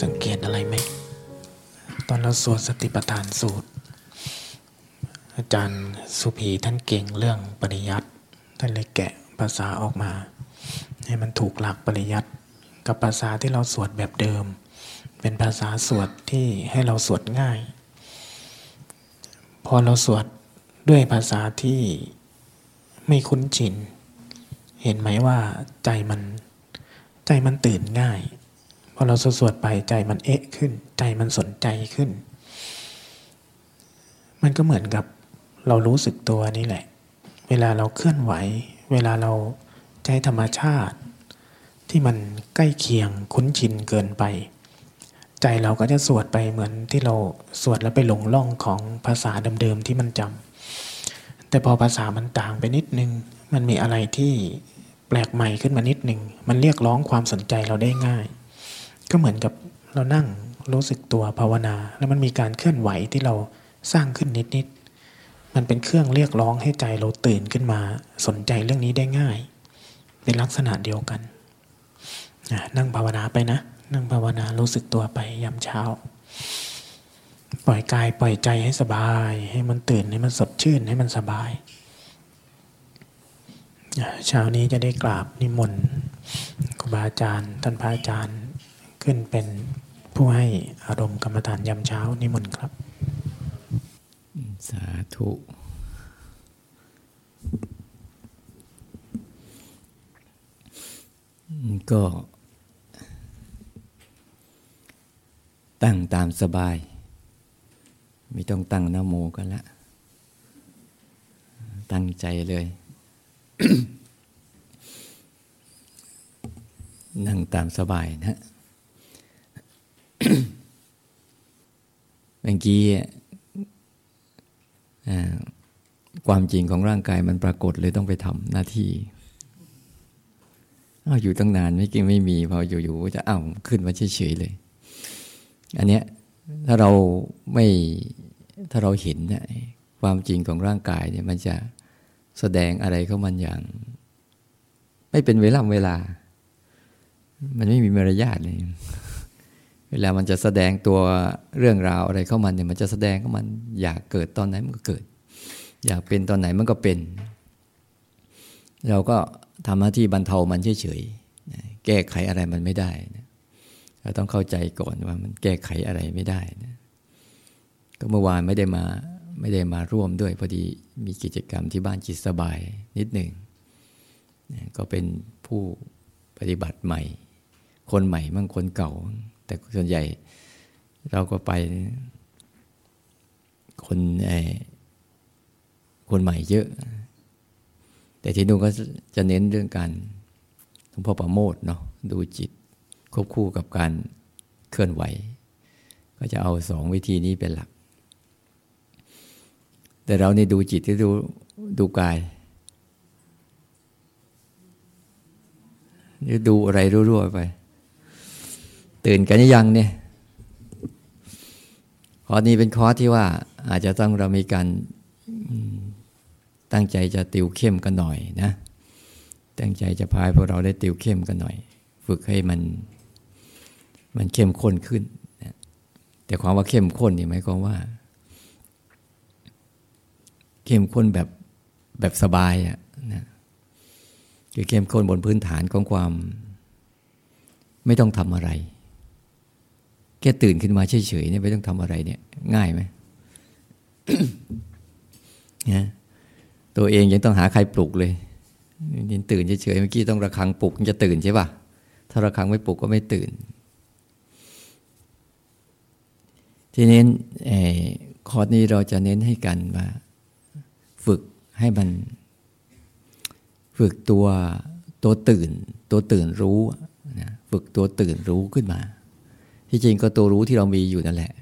สังเกตอะไรไหม ตอนเราสวดสติปัฏฐานสูตร อาจารย์สุภีท่านเก่งเรื่องปริยัติท่านเลยแกะภาษาออกมา ให้มันถูกหลักปริยัติกับภาษาที่เราสวดแบบเดิม เป็นภาษาสวดที่ให้เราสวดง่าย พอเราสวดด้วยภาษาที่ไม่คุ้นชิน เห็นไหมว่าใจมันใจมันตื่นง่าย พอเราสวดไปใจมันเอะขึ้น ใจมันสนใจขึ้น มันก็เหมือนกับเรารู้สึกตัวนี่แหละ เวลาเราเคลื่อนไหว เวลาเราใจธรรมชาติ ที่มันใกล้เคียงคุ้นชินเกินไป ใจเราก็จะสวดไปเหมือนที่เราสวดแล้วไปหลงล่องของภาษาเดิมๆที่มันจำแต่พอภาษามันต่างไปนิดนึง มันมีอะไรที่แปลกใหม่ขึ้นมานิดนึง มันเรียกร้องความสนใจเราได้ง่าย ก็เหมือนกับเรานั่งรู้สึกตัวภาวนา แล้วมันมีการเคลื่อนไหวที่เราสร้างขึ้นนิดๆมันเป็นเครื่องเรียกร้องให้ใจเราตื่นขึ้นมาสนใจเรื่องนี้ได้ง่ายเป็นลักษณะเดียวกัน นั่งภาวนาไปนะ นั่งภาวนารู้สึกตัวไปยามเช้า ปล่อยกายปล่อยใจให้สบาย ให้มันตื่นให้มันสดชื่นให้มันสบายเช้านี้จะได้กราบนิมนต์ครูบาอาจารย์ ท่านพระอาจารย์ ขึ้นเป็นผู้ให้อารมณ์กรรมฐานยามเช้านิมนต์ครับ สาธุ ก็ ตั้งตามสบาย ไม่ต้องตั้งนโมกันละ ตั้งใจเลย นั่งตามสบายนะ เมื่อกี้ความจริงของร่างกายมันปรากฏเลยต้องไปทำหน้าที่อ้าวอยู่ตั้งนานไม่กินไม่มีพออยู่ๆจะอ้าวขึ้นมาเฉยๆเลย อันเนี้ยถ้าเราไม่ถ้าเราเห็นนะความจริงของร่างกายเนี่ยมันจะแสดงอะไรเข้ามันอย่าง ไม่เป็นเวลาเวลา มันไม่มีมารยาทเลย เวลามันจะแสดงตัวเรื่องราวอะไรเข้ามันเนี่ยมันจะแสดงเข้ามัน อยากเกิดตอนไหนมันก็เกิด อยากเป็นตอนไหนมันก็เป็น เราก็ทำหน้าที่บรรเทามันเฉยๆแก้ไขอะไรมันไม่ได้นะเราต้องเข้าใจก่อนว่ามันแก้ไขอะไรไม่ได้นะก็เมื่อวานไม่ได้มาไม่ได้มาร่วมด้วยพอดีมีกิจกรรมที่บ้านจิตสบายนิดหนึ่งก็เป็นผู้ปฏิบัติใหม่ คนใหม่มั่งคนเก่า แต่ส่วนใหญ่ เราก็ไป คนคนใหม่เยอะ แต่ที่นู่นก็จะเน้นเรื่องการหลวงพ่อประโมทเนาะดูจิตควบคู่กับการเคลื่อนไหว ก็จะเอาสองวิธีนี้เป็นหลัก แต่เราเนี่ดูจิตที่ดูดูกายนี่ดูอะไรรั่วๆไป ตื่นกันยังเนี่ยคอร์สนี้เป็นคอร์สที่ว่าอาจจะต้องเรามีการตั้งใจจะติวเข้มกันหน่อยนะ ตั้งใจจะพายพวกเราได้ติวเข้มกันหน่อย ฝึกให้มันมันเข้มข้นขึ้นนะแต่ความว่าเข้มข้นนี่หมายความว่า เข้มข้นแบบแบบสบายอะนะคือเข้มข้นบนพื้นฐานของความ ไม่ต้องทำอะไร แค่ตื่นขึ้นมาเฉยๆเนี่ยไม่ต้องทำอะไรเนี่ย ง่ายไหมนะตัวเองยังต้องหาใครปลุกเลยยินตื่นเฉยๆเมื่อกี้ต้องระคังปลุกจะตื่นใช่ป่ะถ้าระคังไม่ปลุกก็ไม่ตื่น ทีนี้คอร์สนี้เราจะเน้นให้กันว่า ฝึกให้มัน ฝึกตัวตัวตื่น ตัวตื่นรู้นะฝึกตัวตื่นรู้ขึ้นมา ที่จริงก็ตัวรู้ที่เรามีอยู่นั่นแหละ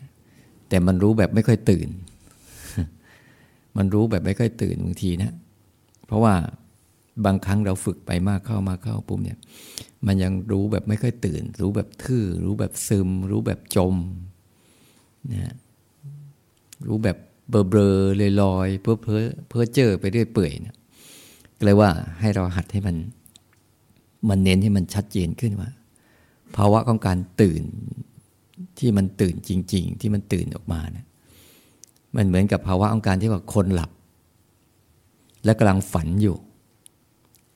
แต่มันรู้แบบไม่ค่อยตื่น มันรู้แบบไม่ค่อยตื่นบางทีนะ เพราะว่าบางครั้งเราฝึกไปมากเข้ามากเข้าปุ๊บเนี่ย มันยังรู้แบบไม่ค่อยตื่น รู้แบบทื่อ รู้แบบซึม รู้แบบจมนะรู้แบบเบลอเบลอยลอยเพ้อเพ้อเพ้อเจอไปเรื่อยเปื่อยนะก็เลยว่าให้เราหัดให้มัน มันเน้นให้มันชัดเจนขึ้นว่า ภาวะของการตื่น ที่มันตื่นจริง ๆ ที่มันตื่นออกมานะมันเหมือนกับภาวะของการที่ว่าคนหลับ และกำลังฝันอยู่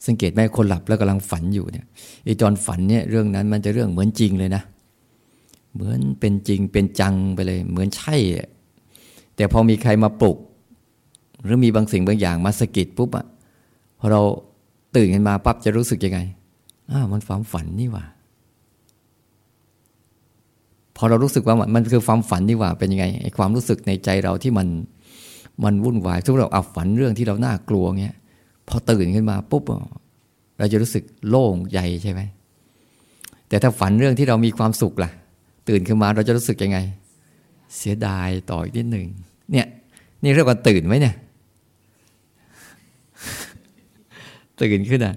สังเกตไหมคนหลับแล้วกำลังฝันอยู่เนี่ยไอ้ตอนฝันเนี่ยเรื่องนั้นมันจะเรื่องเหมือนจริงเลยนะ เหมือนเป็นจริงเป็นจังไปเลย เหมือนใช่ แต่พอมีใครมาปลุก หรือมีบางสิ่งบางอย่างมาสะกิดปุ๊บอะพอเราตื่นขึ้นมาปั๊บจะรู้สึกยังไงอ้าวมันความฝันนี่ว่า พอเรารู้สึกว่ามันคือความฝันนี่ว่าเป็นยังไงไอ้ความรู้สึกในใจเราที่มันมันวุ่นวายทุกเราอับฝันเรื่องที่เราน่ากลัวเงี้ยพอตื่นขึ้นมาปุ๊บเราจะรู้สึกโล่งใจใช่ไหมแต่ถ้าฝันเรื่องที่เรามีความสุขล่ะ ตื่นขึ้นมาเราจะรู้สึกยังไง เสียดายต่ออีกนิดหนึ่งเนี่ยนี่เรียกว่าตื่นไหมเนี่ย ตื่นขึ้นอะ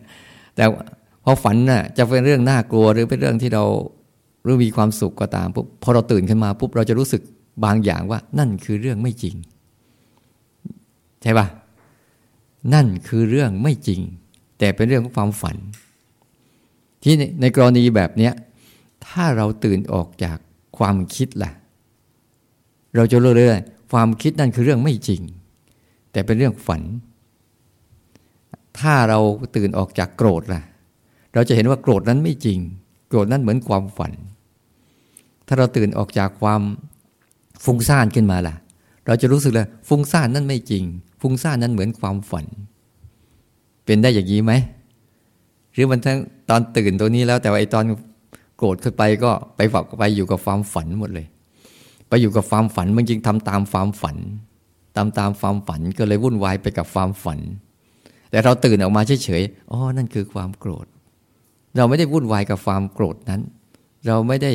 แต่พอฝันน่ะจะเป็นเรื่องน่ากลัวหรือเป็นเรื่องที่เรา หรือมีความสุขก็ตามปุ๊บพอเราตื่นขึ้นมาปุ๊บเราจะรู้สึกบางอย่างว่า นั่นคือเรื่องไม่จริง ใช่ปะนั่นคือเรื่องไม่จริง แต่เป็นเรื่องของความฝัน ที่ในกรณีแบบเนี้ยถ้าเราตื่นออกจากความคิดล่ะ เราจะรู้เลยความคิดนั่นคือเรื่องไม่จริง แต่เป็นเรื่องฝัน ถ้าเราตื่นออกจากโกรธล่ะ เราจะเห็นว่าโกรธนั้นไม่จริง โกรธนั้นเหมือนความฝัน ถ้าเราตื่นออกจากความฟุ้งซ่านขึ้นมาล่ะ เราจะรู้สึกเลยฟุ้งซ่านนั้นไม่จริง ฟุ้งซ่านนั้นเหมือนความฝัน เป็นได้อย่างนี้ไหม หรือมันทั้งตอนตื่นตัวนี้แล้ว แต่ว่าไอ้ตอนโกรธขึ้นไปก็ไปฝักไปอยู่กับความฝันหมดเลย ไปอยู่กับความฝันมันจริงทำตามความฝัน ตามตามความฝันก็เลยวุ่นวายไปกับความฝัน แต่เราตื่นออกมาเฉยๆอ๋อนั่นคือความโกรธ เราไม่ได้วุ่นวายกับความโกรธนั้น เราไม่ได้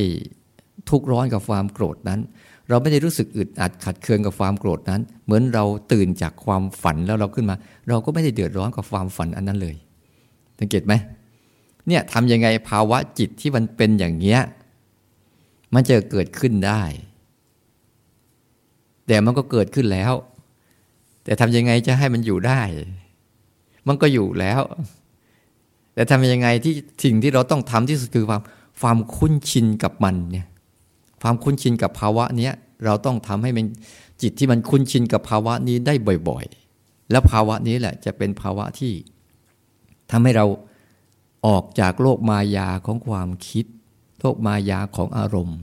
ทุกข์ร้อนกับความโกรธนั้น เราไม่ได้รู้สึกอึดอัดขัดเคืองกับความโกรธนั้น เหมือนเราตื่นจากความฝันแล้วเราขึ้นมา เราก็ไม่ได้เดือดร้อนกับความฝันอันนั้นเลย สังเกตไหมเนี่ยทำยังไงภาวะจิตที่มันเป็นอย่างเงี้ยมันจะเกิดขึ้นได้ แต่มันก็เกิดขึ้นแล้ว แต่ทำยังไงจะให้มันอยู่ได้ มันก็อยู่แล้ว แต่ทำยังไงที่สิ่งที่เราต้องทำที่สุดคือความความคุ้นชินกับมันเนี่ย ความคุ้นชินกับภาวะเนี้ยเราต้องทำให้มันจิตที่มันคุ้นชินกับภาวะนี้ได้บ่อยๆ แล้วภาวะนี้แหละจะเป็นภาวะที่ทำให้เราออกจากโลกมายาของความคิด โลกมายาของอารมณ์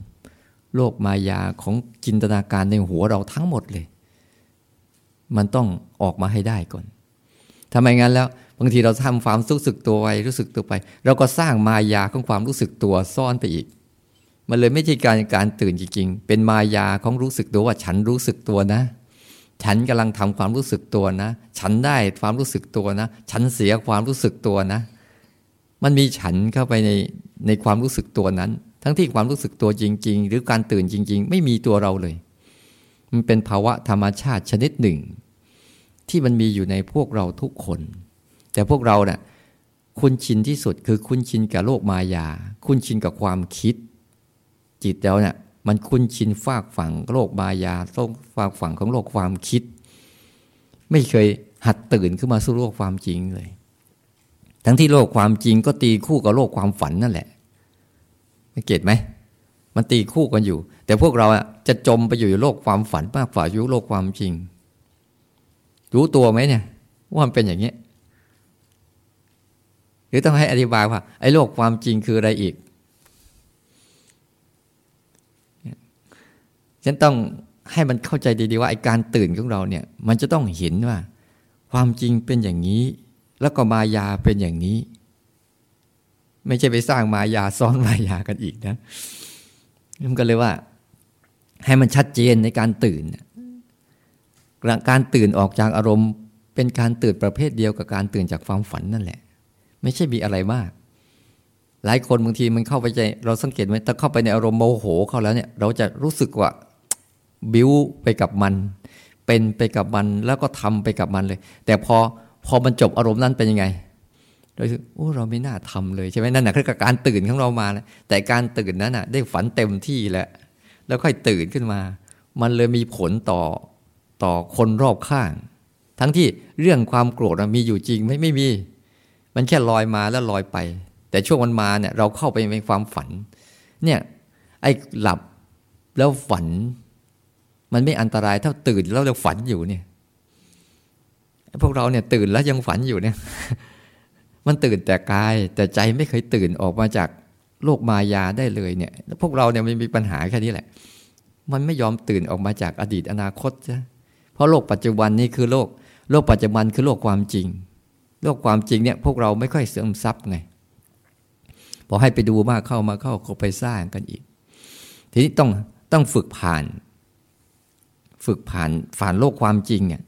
โลกมายาของจินตนาการในหัวเราทั้งหมดเลย มันต้องออกมาให้ได้ก่อนทำไมงั้นแล้วบางทีเราทำความรู้สึกตัวไปรู้สึกตัวไป เราก็สร้างมายาของความรู้สึกตัวซ่อนไปอีก มันเลยไม่ใช่การการตื่นจริงๆ เป็นมายาของรู้สึกตัวว่าฉันรู้สึกตัวนะ ฉันกำลังทำความรู้สึกตัวนะ ฉันได้ความรู้สึกตัวนะ ฉันเสียความรู้สึกตัวนะ มันมีฉันเข้าไปในในความรู้สึกตัวนั้น ทั้งที่ความรู้สึกตัวจริง ๆ หรือการตื่นจริง ๆ ไม่มีตัวเราเลย มันเป็นภาวะธรรมชาติชนิดหนึ่ง ที่มันมีอยู่ในพวกเราทุกคน แต่พวกเราเนะ่ยคุ้นชินที่สุดคือคุ้นชินกับโลกมายา คุ้นชินกับความคิด จิตเราเนะ่ยมันคุ้นชินฝากฝั่งโลกมายาโลกฝากฝั่งของโลกความคิด ไม่เคยหัดตื่นขึ้นมาสู่โลกความจริงเลย ทั้งที่โลกความจริงก็ตีคู่กับโลกความฝันนั่นแหละไม่เก็ตไหมมันตีคู่กันอยู่ แต่พวกเราจะจมไปอยู่โลกความฝันมากกว่าอยู่โลกความจริง รู้ตัวไหมเนี่ย ว่ามันเป็นอย่างนี้หรือต้องให้อธิบายว่าไอ้โลกความจริงคืออะไรอีก ฉันต้องให้มันเข้าใจดีๆว่าไอการตื่นของเราเนี่ย มันจะต้องเห็นว่า ความจริงเป็นอย่างนี้ แล้วก็มายาเป็นอย่างนี้ ไม่ใช่ไปสร้างมายาซ้อนมายากันอีกนะมันก็เลยว่า ให้มันชัดเจนในการตื่นการตื่นออกจากอารมณ์เป็นการตื่นประเภทเดียวกับการตื่นจากความฝันนั่นแหละ ไม่ใช่มีอะไรมาก หลายคนบางทีมันเข้าไปใจ เราสังเกตไหมถ้าเข้าไปในอารมณ์โมโหเข้าแล้วเนี่ย เราจะรู้สึกว่า บิ้วไปกับมัน เป็นไปกับมันแล้วก็ทำไปกับมันเลย แต่พอพอมันจบอารมณ์นั้นเป็นยังไงเราสึกโอ้เราไม่น่าทำเลยใช่ไหมนั่นแหะคือการตื่นของเรามาแล้วแต่การตื่นนั้นน่ะ ได้ฝันเต็มที่แล้ว แล้วค่อยตื่นขึ้นมา มันเลยมีผลต่อต่อคนรอบข้าง ทั้งที่เรื่องความโกรธมีอยู่จริงไม่ไม่มี มันแค่ลอยมาแล้วลอยไป แต่ช่วงมันมาเนี่ยเราเข้าไปในความฝัน เนี่ยไอ้หลับแล้วฝัน มันไม่อันตรายถ้าตื่นแล้วเราฝันอยู่เนี่ย พวกเราเนี่ยตื่นแล้วยังฝันอยู่เนี่ย มันตื่นแต่กาย แต่ใจไม่เคยตื่นออกมาจากโลกมายาได้เลยเนี่ย พวกเราเนี่ยมันมีปัญหาแค่นี้แหละ มันไม่ยอมตื่นออกมาจากอดีตอนาคตจ้ะเพราะโลกปัจจุบันนี่คือโลก โลกปัจจุบันคือโลกความจริง โลกความจริงเนี่ย พวกเราไม่ค่อยเสื่อมซับไงพอให้ไปดูมากเข้ามาเข้าก็ไปสร้างกันอีก ทีนี้ต้องต้องฝึกผ่าน ฝึกผ่านผ่านโลกความจริงเนี่ย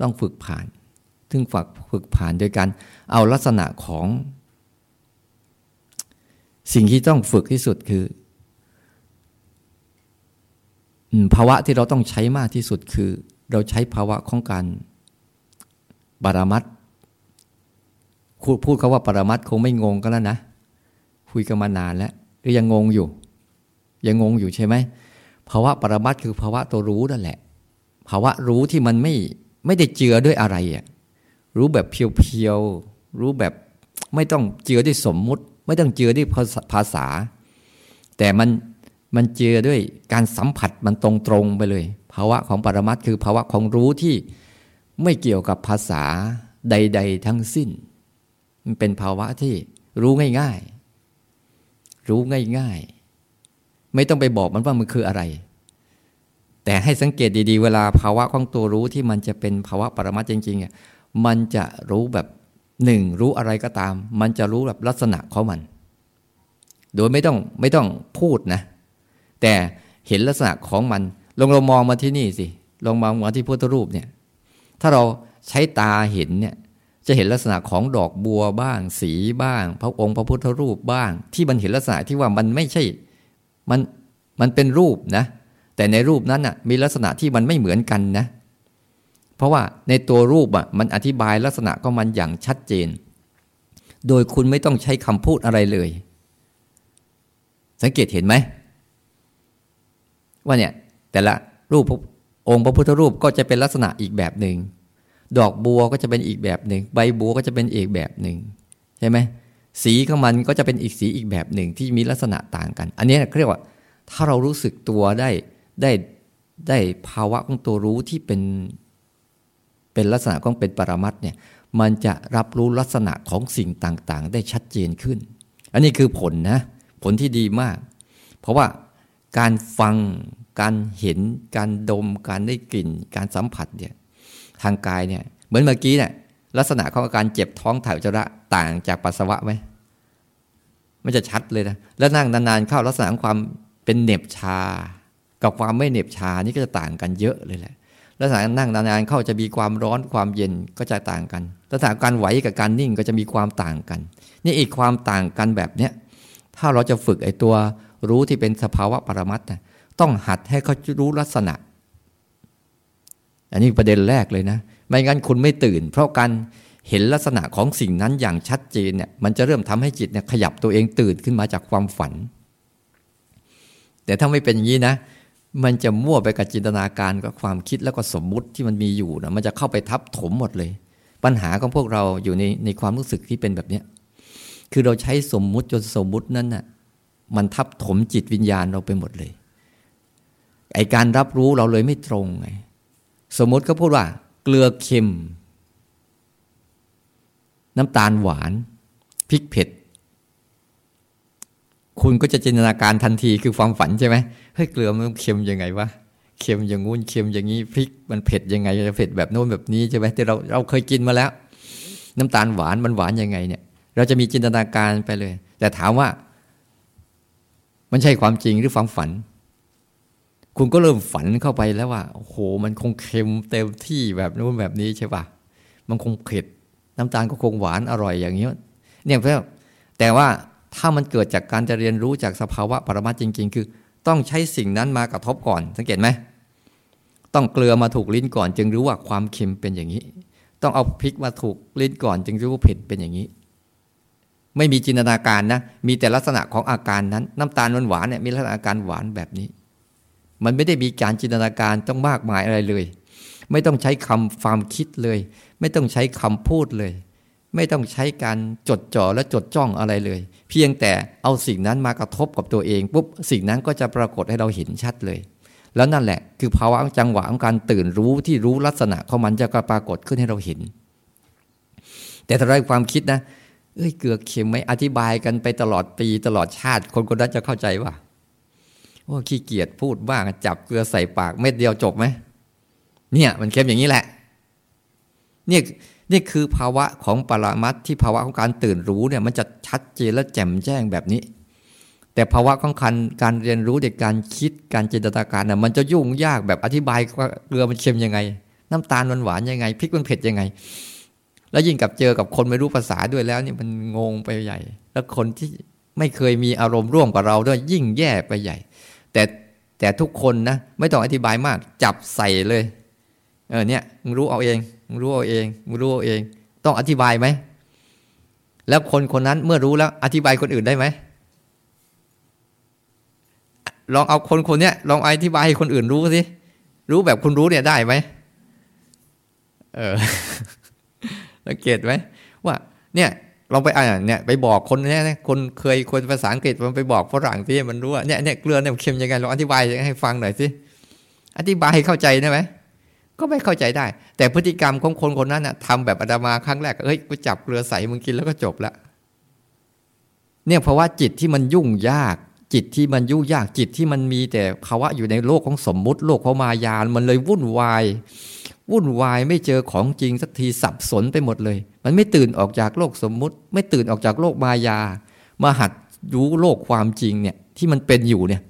ต้องฝึกผ่านถึงฝึกฝึกผ่านโดยการเอาลักษณะของ สิ่งที่ต้องฝึกที่สุดคือภาวะที่เราต้องใช้มากที่สุดคือ เราใช้ภาวะของการบารามัดพูดเขาว่าปรมัตคงไม่งงกันแล้วนะ คุยกันมานานแล้วหรือยังงงอยู่ ยังงงอยู่ใช่ไหม ภาวะปรมัตคือภาวะตัวรู้นั่นแหละ ภาวะรู้ที่มันไม่ไม่ได้เจือด้วยอะไรอะรู้แบบเพียวๆรู้แบบไม่ต้องเจือด้วยสมมุติ ไม่ต้องเจือด้วยภาษา แต่มันมันเจือด้วยการสัมผัสมันตรงๆไปเลย ภาวะของปรมัตคือภาวะของรู้ที่ไม่เกี่ยวกับภาษาใด ๆ ทั้งสิ้น มันเป็นภาวะที่รู้ง่าย ๆ รู้ง่าย ๆ ไม่ต้องไปบอกมันว่ามันคืออะไร แต่ให้สังเกตดีๆ เวลาภาวะของตัวรู้ที่มันจะเป็นภาวะปรมัตจริงๆอะมันจะรู้แบบหนึ่งรู้อะไรก็ตาม มันจะรู้แบบลักษณะของมัน โดยไม่ต้องไม่ต้องพูดนะ แต่เห็นลักษณะของมัน ลองเรามองมาที่นี่สิลองมองมาที่พุทธรูปเนี่ย ถ้าเราใช้ตาเห็นเนี่ยจะเห็นลักษณะของดอกบัวบ้าง สีบ้าง พระองค์พระพุทธรูปบ้าง ที่มันเห็นลักษณะที่ว่ามันไม่ใช่ มันมันเป็นรูปนะ แต่ในรูปนั้นอะมีลักษณะที่มันไม่เหมือนกันนะ เพราะว่าในตัวรูปอะมันอธิบายลักษณะก็มันอย่างชัดเจน โดยคุณไม่ต้องใช้คำพูดอะไรเลย สังเกตเห็นไหมว่าเนี่ยแต่ละรูปองค์พระพุทธรูปก็จะเป็นลักษณะอีกแบบหนึ่งดอกบัวก็จะเป็นอีกแบบหนึ่งใบบัวก็จะเป็นอีกแบบหนึ่งใช่ไหม สีของมันก็จะเป็นอีกสีอีกแบบหนึ่งที่มีลักษณะต่างกัน อันนี้เรียกว่า ถ้าเรารู้สึกตัวได้ได้ได้ภาวะของตัวรู้ที่เป็นเป็นลักษณะของเป็นปรมัตเนี่ยมันจะรับรู้ลักษณะของสิ่งต่างๆ ได้ชัดเจนขึ้น อันนี้คือผลนะ ผลที่ดีมาก เพราะว่าการฟังการเห็น การดม การได้กลิ่น การสัมผัสเนี่ยทางกายเนี่ยเหมือนเมื่อกี้เนี่ยลักษณะของอาการเจ็บท้องถ่ายอุจจาระต่างจากปัสสาวะไหม มันจะชัดเลยนะแล้วนั่งนานๆเข้าลักษณะของความเป็นเหน็บชา กับความไม่เหน็บชานี่ก็จะต่างกันเยอะเลยแหละลักษณะนั่งนานๆเข้าจะมีความร้อนความเย็นก็จะต่างกันลักษณะการไหวกับการนิ่งก็จะมีความต่างกัน นี่อีกความต่างกันแบบเนี้ยถ้าเราจะฝึกไอ้ตัวรู้ที่เป็นสภาวะปรมัตนะต้องหัดให้เขารู้ลักษณะ อันนี้ประเด็นแรกเลยนะ ไม่งั้นคุณไม่ตื่น เพราะการ เห็นลักษณะของสิ่งนั้นอย่างชัดเจนเนี่ยมันจะเริ่มทำให้จิตเนี่ยขยับตัวเองตื่นขึ้นมาจากความฝัน แต่ถ้าไม่เป็นอย่างนี้นะ มันจะมั่วไปกับจินตนาการกับความคิดแล้วก็สมมุติที่มันมีอยู่นะมันจะเข้าไปทับถมหมดเลย ปัญหาของพวกเราอยู่ในในความรู้สึกที่เป็นแบบเนี้ยคือเราใช้สมมุติจนสมมุตินั้นน่ะมันทับถมจิตวิญญาณเราไปหมดเลย ไอการรับรู้เราเลยไม่ตรงไง สมมติก็พูดว่า เกลือเค็ม น้ำตาลหวานพริกเผ็ด คุณก็จะจินตนาการทันทีคือความฝันใช่ไหมเฮ้ยเกลือมันเค็มยังไงวะเค็มอย่างงู้นเค็มอย่างนี้พริกมันเผ็ดยังไงจะเผ็ดแบบโน้นแบบนี้ใช่ไหมที่เราเราเคยกินมาแล้ว น้ำตาลหวานมันหวานยังไงเนี่ย เราจะมีจินตนาการไปเลย แต่ถามว่า มันใช่ความจริงหรือความฝัน คุณก็เริ่มฝันเข้าไปแล้วว่าโอ้โห มันคงเค็มเต็มที่แบบนู้นแบบนี้ใช่ปะมันคงเผ็ด น้ำตาลก็คงหวานอร่อยอย่างนี้เนี่ยเพื่อแต่ว่าถ้ามันเกิดจากการจะเรียนรู้จากสภาวะปรมาจริง ๆ คือ ต้องใช้สิ่งนั้นมากระทบก่อน สังเกตไหมต้องเกลือมาถูกลิ้นก่อน จึงรู้ว่าความเค็มเป็นอย่างนี้ ต้องเอาพริกมาถูกลิ้นก่อน จึงรู้ว่าเผ็ดเป็นอย่างนี้ ไม่มีจินตนาการนะ มีแต่ลักษณะของอาการนั้น น้ำตาลหวานเนี่ยมีลักษณะอาการหวานแบบนี้ มันไม่ได้มีการจินตนาการต้องมากมายอะไรเลย ไม่ต้องใช้คำความคิดเลย ไม่ต้องใช้คำพูดเลย ไม่ต้องใช้การจดจ่อและจดจ้องอะไรเลย เพียงแต่เอาสิ่งนั้นมากระทบกับตัวเองปุ๊บสิ่งนั้นก็จะปรากฏให้เราเห็นชัดเลย แล้วนั่นแหละคือภาวะจังหวะของการตื่นรู้ที่รู้ลักษณะของมันจะก็ปรากฏขึ้นให้เราเห็น แต่ถ้าเราความคิดนะเอ้ยเกือเค็มไหมอธิบายกันไปตลอดปีตลอดชาติ คนคนนั้นจะเข้าใจว่าโอ้ขี้เกียจพูดบ้างจับเกลือใส่ปากเม็ดเดียวจบไหม เนี่ยมันเค็มอย่างนี้แหละเนี่ยนี่คือภาวะของปรามัดที่ภาวะของการตื่นรู้เนี่ยมันจะชัดเจนและแจ่มแจ้งแบบนี้ แต่ภาวะของการการเรียนรู้ในการคิดการจินตนาการน่ะมันจะยุ่งยากแบบอธิบายว่าเกลือมันเค็มยังไง น้ำตาลมันหวานยังไงพริกมันเผ็ดยังไง แล้วยิ่งกับเจอกับคนไม่รู้ภาษาด้วยแล้วนี่มันงงไปใหญ่ แล้วคนที่ไม่เคยมีอารมณ์ร่วมกับเราด้วยยิ่งแย่ไปใหญ่ แต่แต่ทุกคนนะไม่ต้องอธิบายมากจับใส่เลย เออเนี่ยมึงรู้เอาเองมึงรู้เอาเองมึงรู้เอาเอง ต้องอธิบายไหมแล้วคนคนนั้นเมื่อรู้แล้ว อธิบายคนอื่นได้ไหมลองเอาคนคนนี้ลองอธิบายให้คนอื่นรู้สิรู้แบบคุณรู้เนี่ยได้ไหมเออสังเกตไหมว่า เนี่ยลองไปอ่านเนี่ยไปบอกคนเนี้ยคนเคยคนภาษาอังกฤษมันไปบอกฝรั่งที่มันรู้ว่าเนี่ยเนี่ยเกลือเนี่ยเค็มยังไงลองอธิบายให้ฟังหน่อยสิอธิบายให้เข้าใจได้ไหม ก็ไม่เข้าใจได้ แต่พฤติกรรมของคนคนนั้นนะทำแบบอาดามาครั้งแรกเอ้ยกูจับเกลือใส่มึงกินแล้วก็จบละเนี่ยเพราะว่าจิตที่มันยุ่งยาก จิตที่มันยุ่งยากจิตที่มันมีแต่ภาวะอยู่ในโลกของสมมุติ โลกของมายา มันเลยวุ่นวายวุ่นวายไม่เจอของจริงสักทีสับสนไปหมดเลย มันไม่ตื่นออกจากโลกสมมุติ ไม่ตื่นออกจากโลกมายา มาหัดรู้โลกความจริงเนี่ยที่มันเป็นอยู่เนี่ย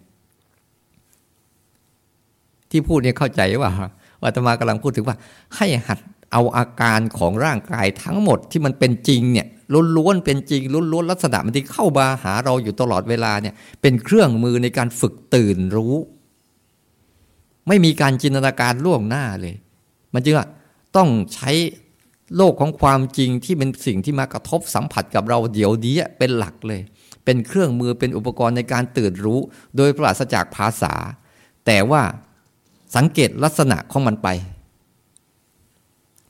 ที่พูดเนี่ยเข้าใจว่า อาตมากำลังพูดถึงว่า ให้หัดเอาอาการของร่างกายทั้งหมดที่มันเป็นจริงเนี่ยล้วนๆเป็นจริงล้วนๆลักษณะมันที่เข้ามาหาเราอยู่ตลอดเวลาเนี่ย เป็นเครื่องมือในการฝึกตื่นรู้ ไม่มีการจินตนาการล่วงหน้าเลย มันจึงว่าต้องใช้โลกของความจริงที่เป็นสิ่งที่มากระทบสัมผัสกับเราเดี๋ยวนี้เป็นหลักเลย เป็นเครื่องมือเป็นอุปกรณ์ในการตื่นรู้ โดยปราศจากภาษา แต่ว่า สังเกตลักษณะของมันไป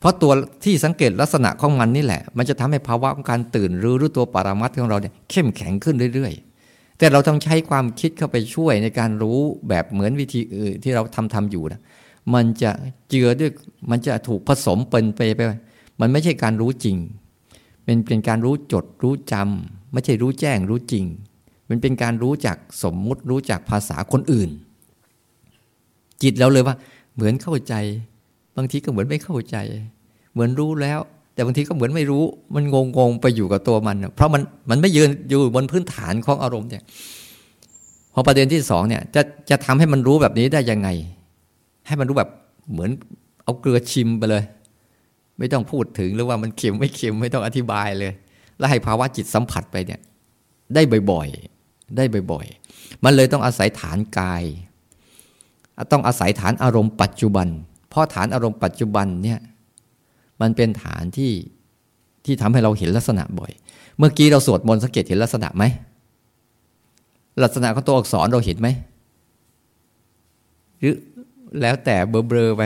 เพราะตัวที่สังเกตลักษณะของมันนี่แหละ มันจะทำให้ภาวะของการตื่นรู้หรือตัวปรามัดของเราเนี่ยเข้มแข็งขึ้นเรื่อย ๆ แต่เราต้องใช้ความคิดเข้าไปช่วยในการรู้แบบเหมือนวิธีอื่นที่เราทำทำอยู่นะมันจะเจือด้วยมันจะถูกผสมเป็นไปไป มันไม่ใช่การรู้จริง เป็นเป็นการรู้จดรู้จำไม่ใช่รู้แจ้งรู้จริง มันเป็นการรู้จากสมมุติรู้จากภาษาคนอื่น จิตเราเลยว่า เหมือนเข้าใจ บางทีก็เหมือนไม่เข้าใจ เหมือนรู้แล้ว แต่บางทีก็เหมือนไม่รู้ มันงงงไปอยู่กับตัวมัน เพราะมันมันไม่ยืนอยู่บนพื้นฐานของอารมณ์เนี่ยพอประเด็นที่สองเนี่ยจะจะทำให้มันรู้แบบนี้ได้ยังไง ให้มันรู้แบบเหมือนเอาเกลือชิมไปเลย ไม่ต้องพูดถึงหรือว่ามันเค็มไม่เค็มไม่ต้องอธิบายเลย แล้วให้ภาวะจิตสัมผัสไปเนี่ย ได้บ่อยๆ ได้บ่อยๆ มันเลยต้องอาศัยฐานกาย ต้องอาศัยฐานอารมณ์ปัจจุบัน เพราะฐานอารมณ์ปัจจุบันเนี่ยมันเป็นฐานที่ที่ทำให้เราเห็นลักษณะบ่อย เมื่อกี้เราสวดมนต์สังเกตเห็นลักษณะไหมลักษณะของตัวอักษรเราเห็นไหมหรือแล้วแต่เบลอๆไป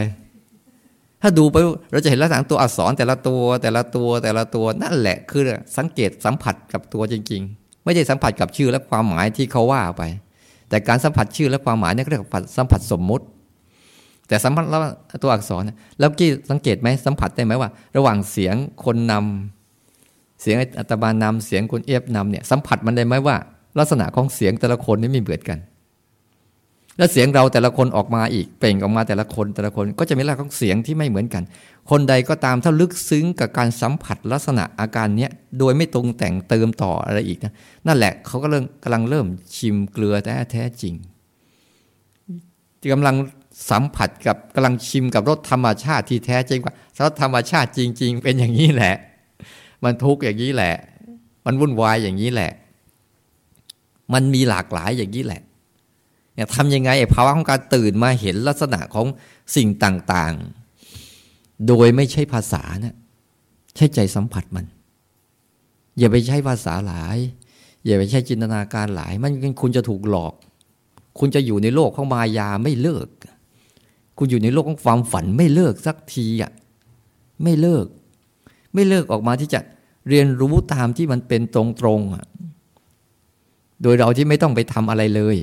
ถ้าดูไปเราจะเห็นลักษณะตัวอักษรแต่ละตัว แต่ละตัวแต่ละตัวนั่นแหละคือสังเกตสัมผัสกับตัวจริง ๆ ไม่ใช่สัมผัสกับชื่อและความหมายที่เขาว่าไป แต่การสัมผัสชื่อและความหมายนี่เรียกว่าสัมผัสสมมุติ แต่สัมผัสแล้วตัวอักษรแล้วกี้สังเกตไหมสัมผัสได้ไหมว่า ระหว่างเสียงคนนำเสียงอัตบานนำเสียงคนเอฟนำเนี่ยสัมผัสมันได้ไหมว่า ลักษณะของเสียงแต่ละคนนี่ไม่เหมือนกัน แล้วเสียงเราแต่ละคนออกมาอีกเปล่งออกมาแต่ละคนแต่ละคนก็จะมีลักษณะของเสียงที่ไม่เหมือนกัน คนใดก็ตามถ้าลึกซึ้งกับการสัมผัสลักษณะอาการเนี้ยโดยไม่ตรงแต่งเติมต่ออะไรอีกนะนั่นแหละเขาก็เริ่มกำลังเริ่มชิมเกลือแท้แท้จริงกำลังสัมผัสกับกำลังชิมกับรสธรรมชาติที่แท้จริงว่ารสธรรมชาติจริง ๆ เป็นอย่างนี้แหละ มันทุกข์อย่างนี้แหละ มันวุ่นวายอย่างนี้แหละ มันมีหลากหลายอย่างนี้แหละ เนี่ยทำยังไงไอ้ภาวะของการตื่นมาเห็นลักษณะของสิ่งต่างๆ โดยไม่ใช่ภาษาเนะี่ยใช้ใจสัมผัสมัน อย่าไปใช้ภาษาหลาย อย่าไปใช้จินตนาการหลาย มันคุณจะถูกหลอก คุณจะอยู่ในโลกของมายาไม่เลิก คุณอยู่ในโลกของความฝันไม่เลิกสักทีอะไม่เลิก ไม่เลิกออกมาที่จะเรียนรู้ตามที่มันเป็นตรงๆอะโดยเราที่ไม่ต้องไปทำอะไรเลย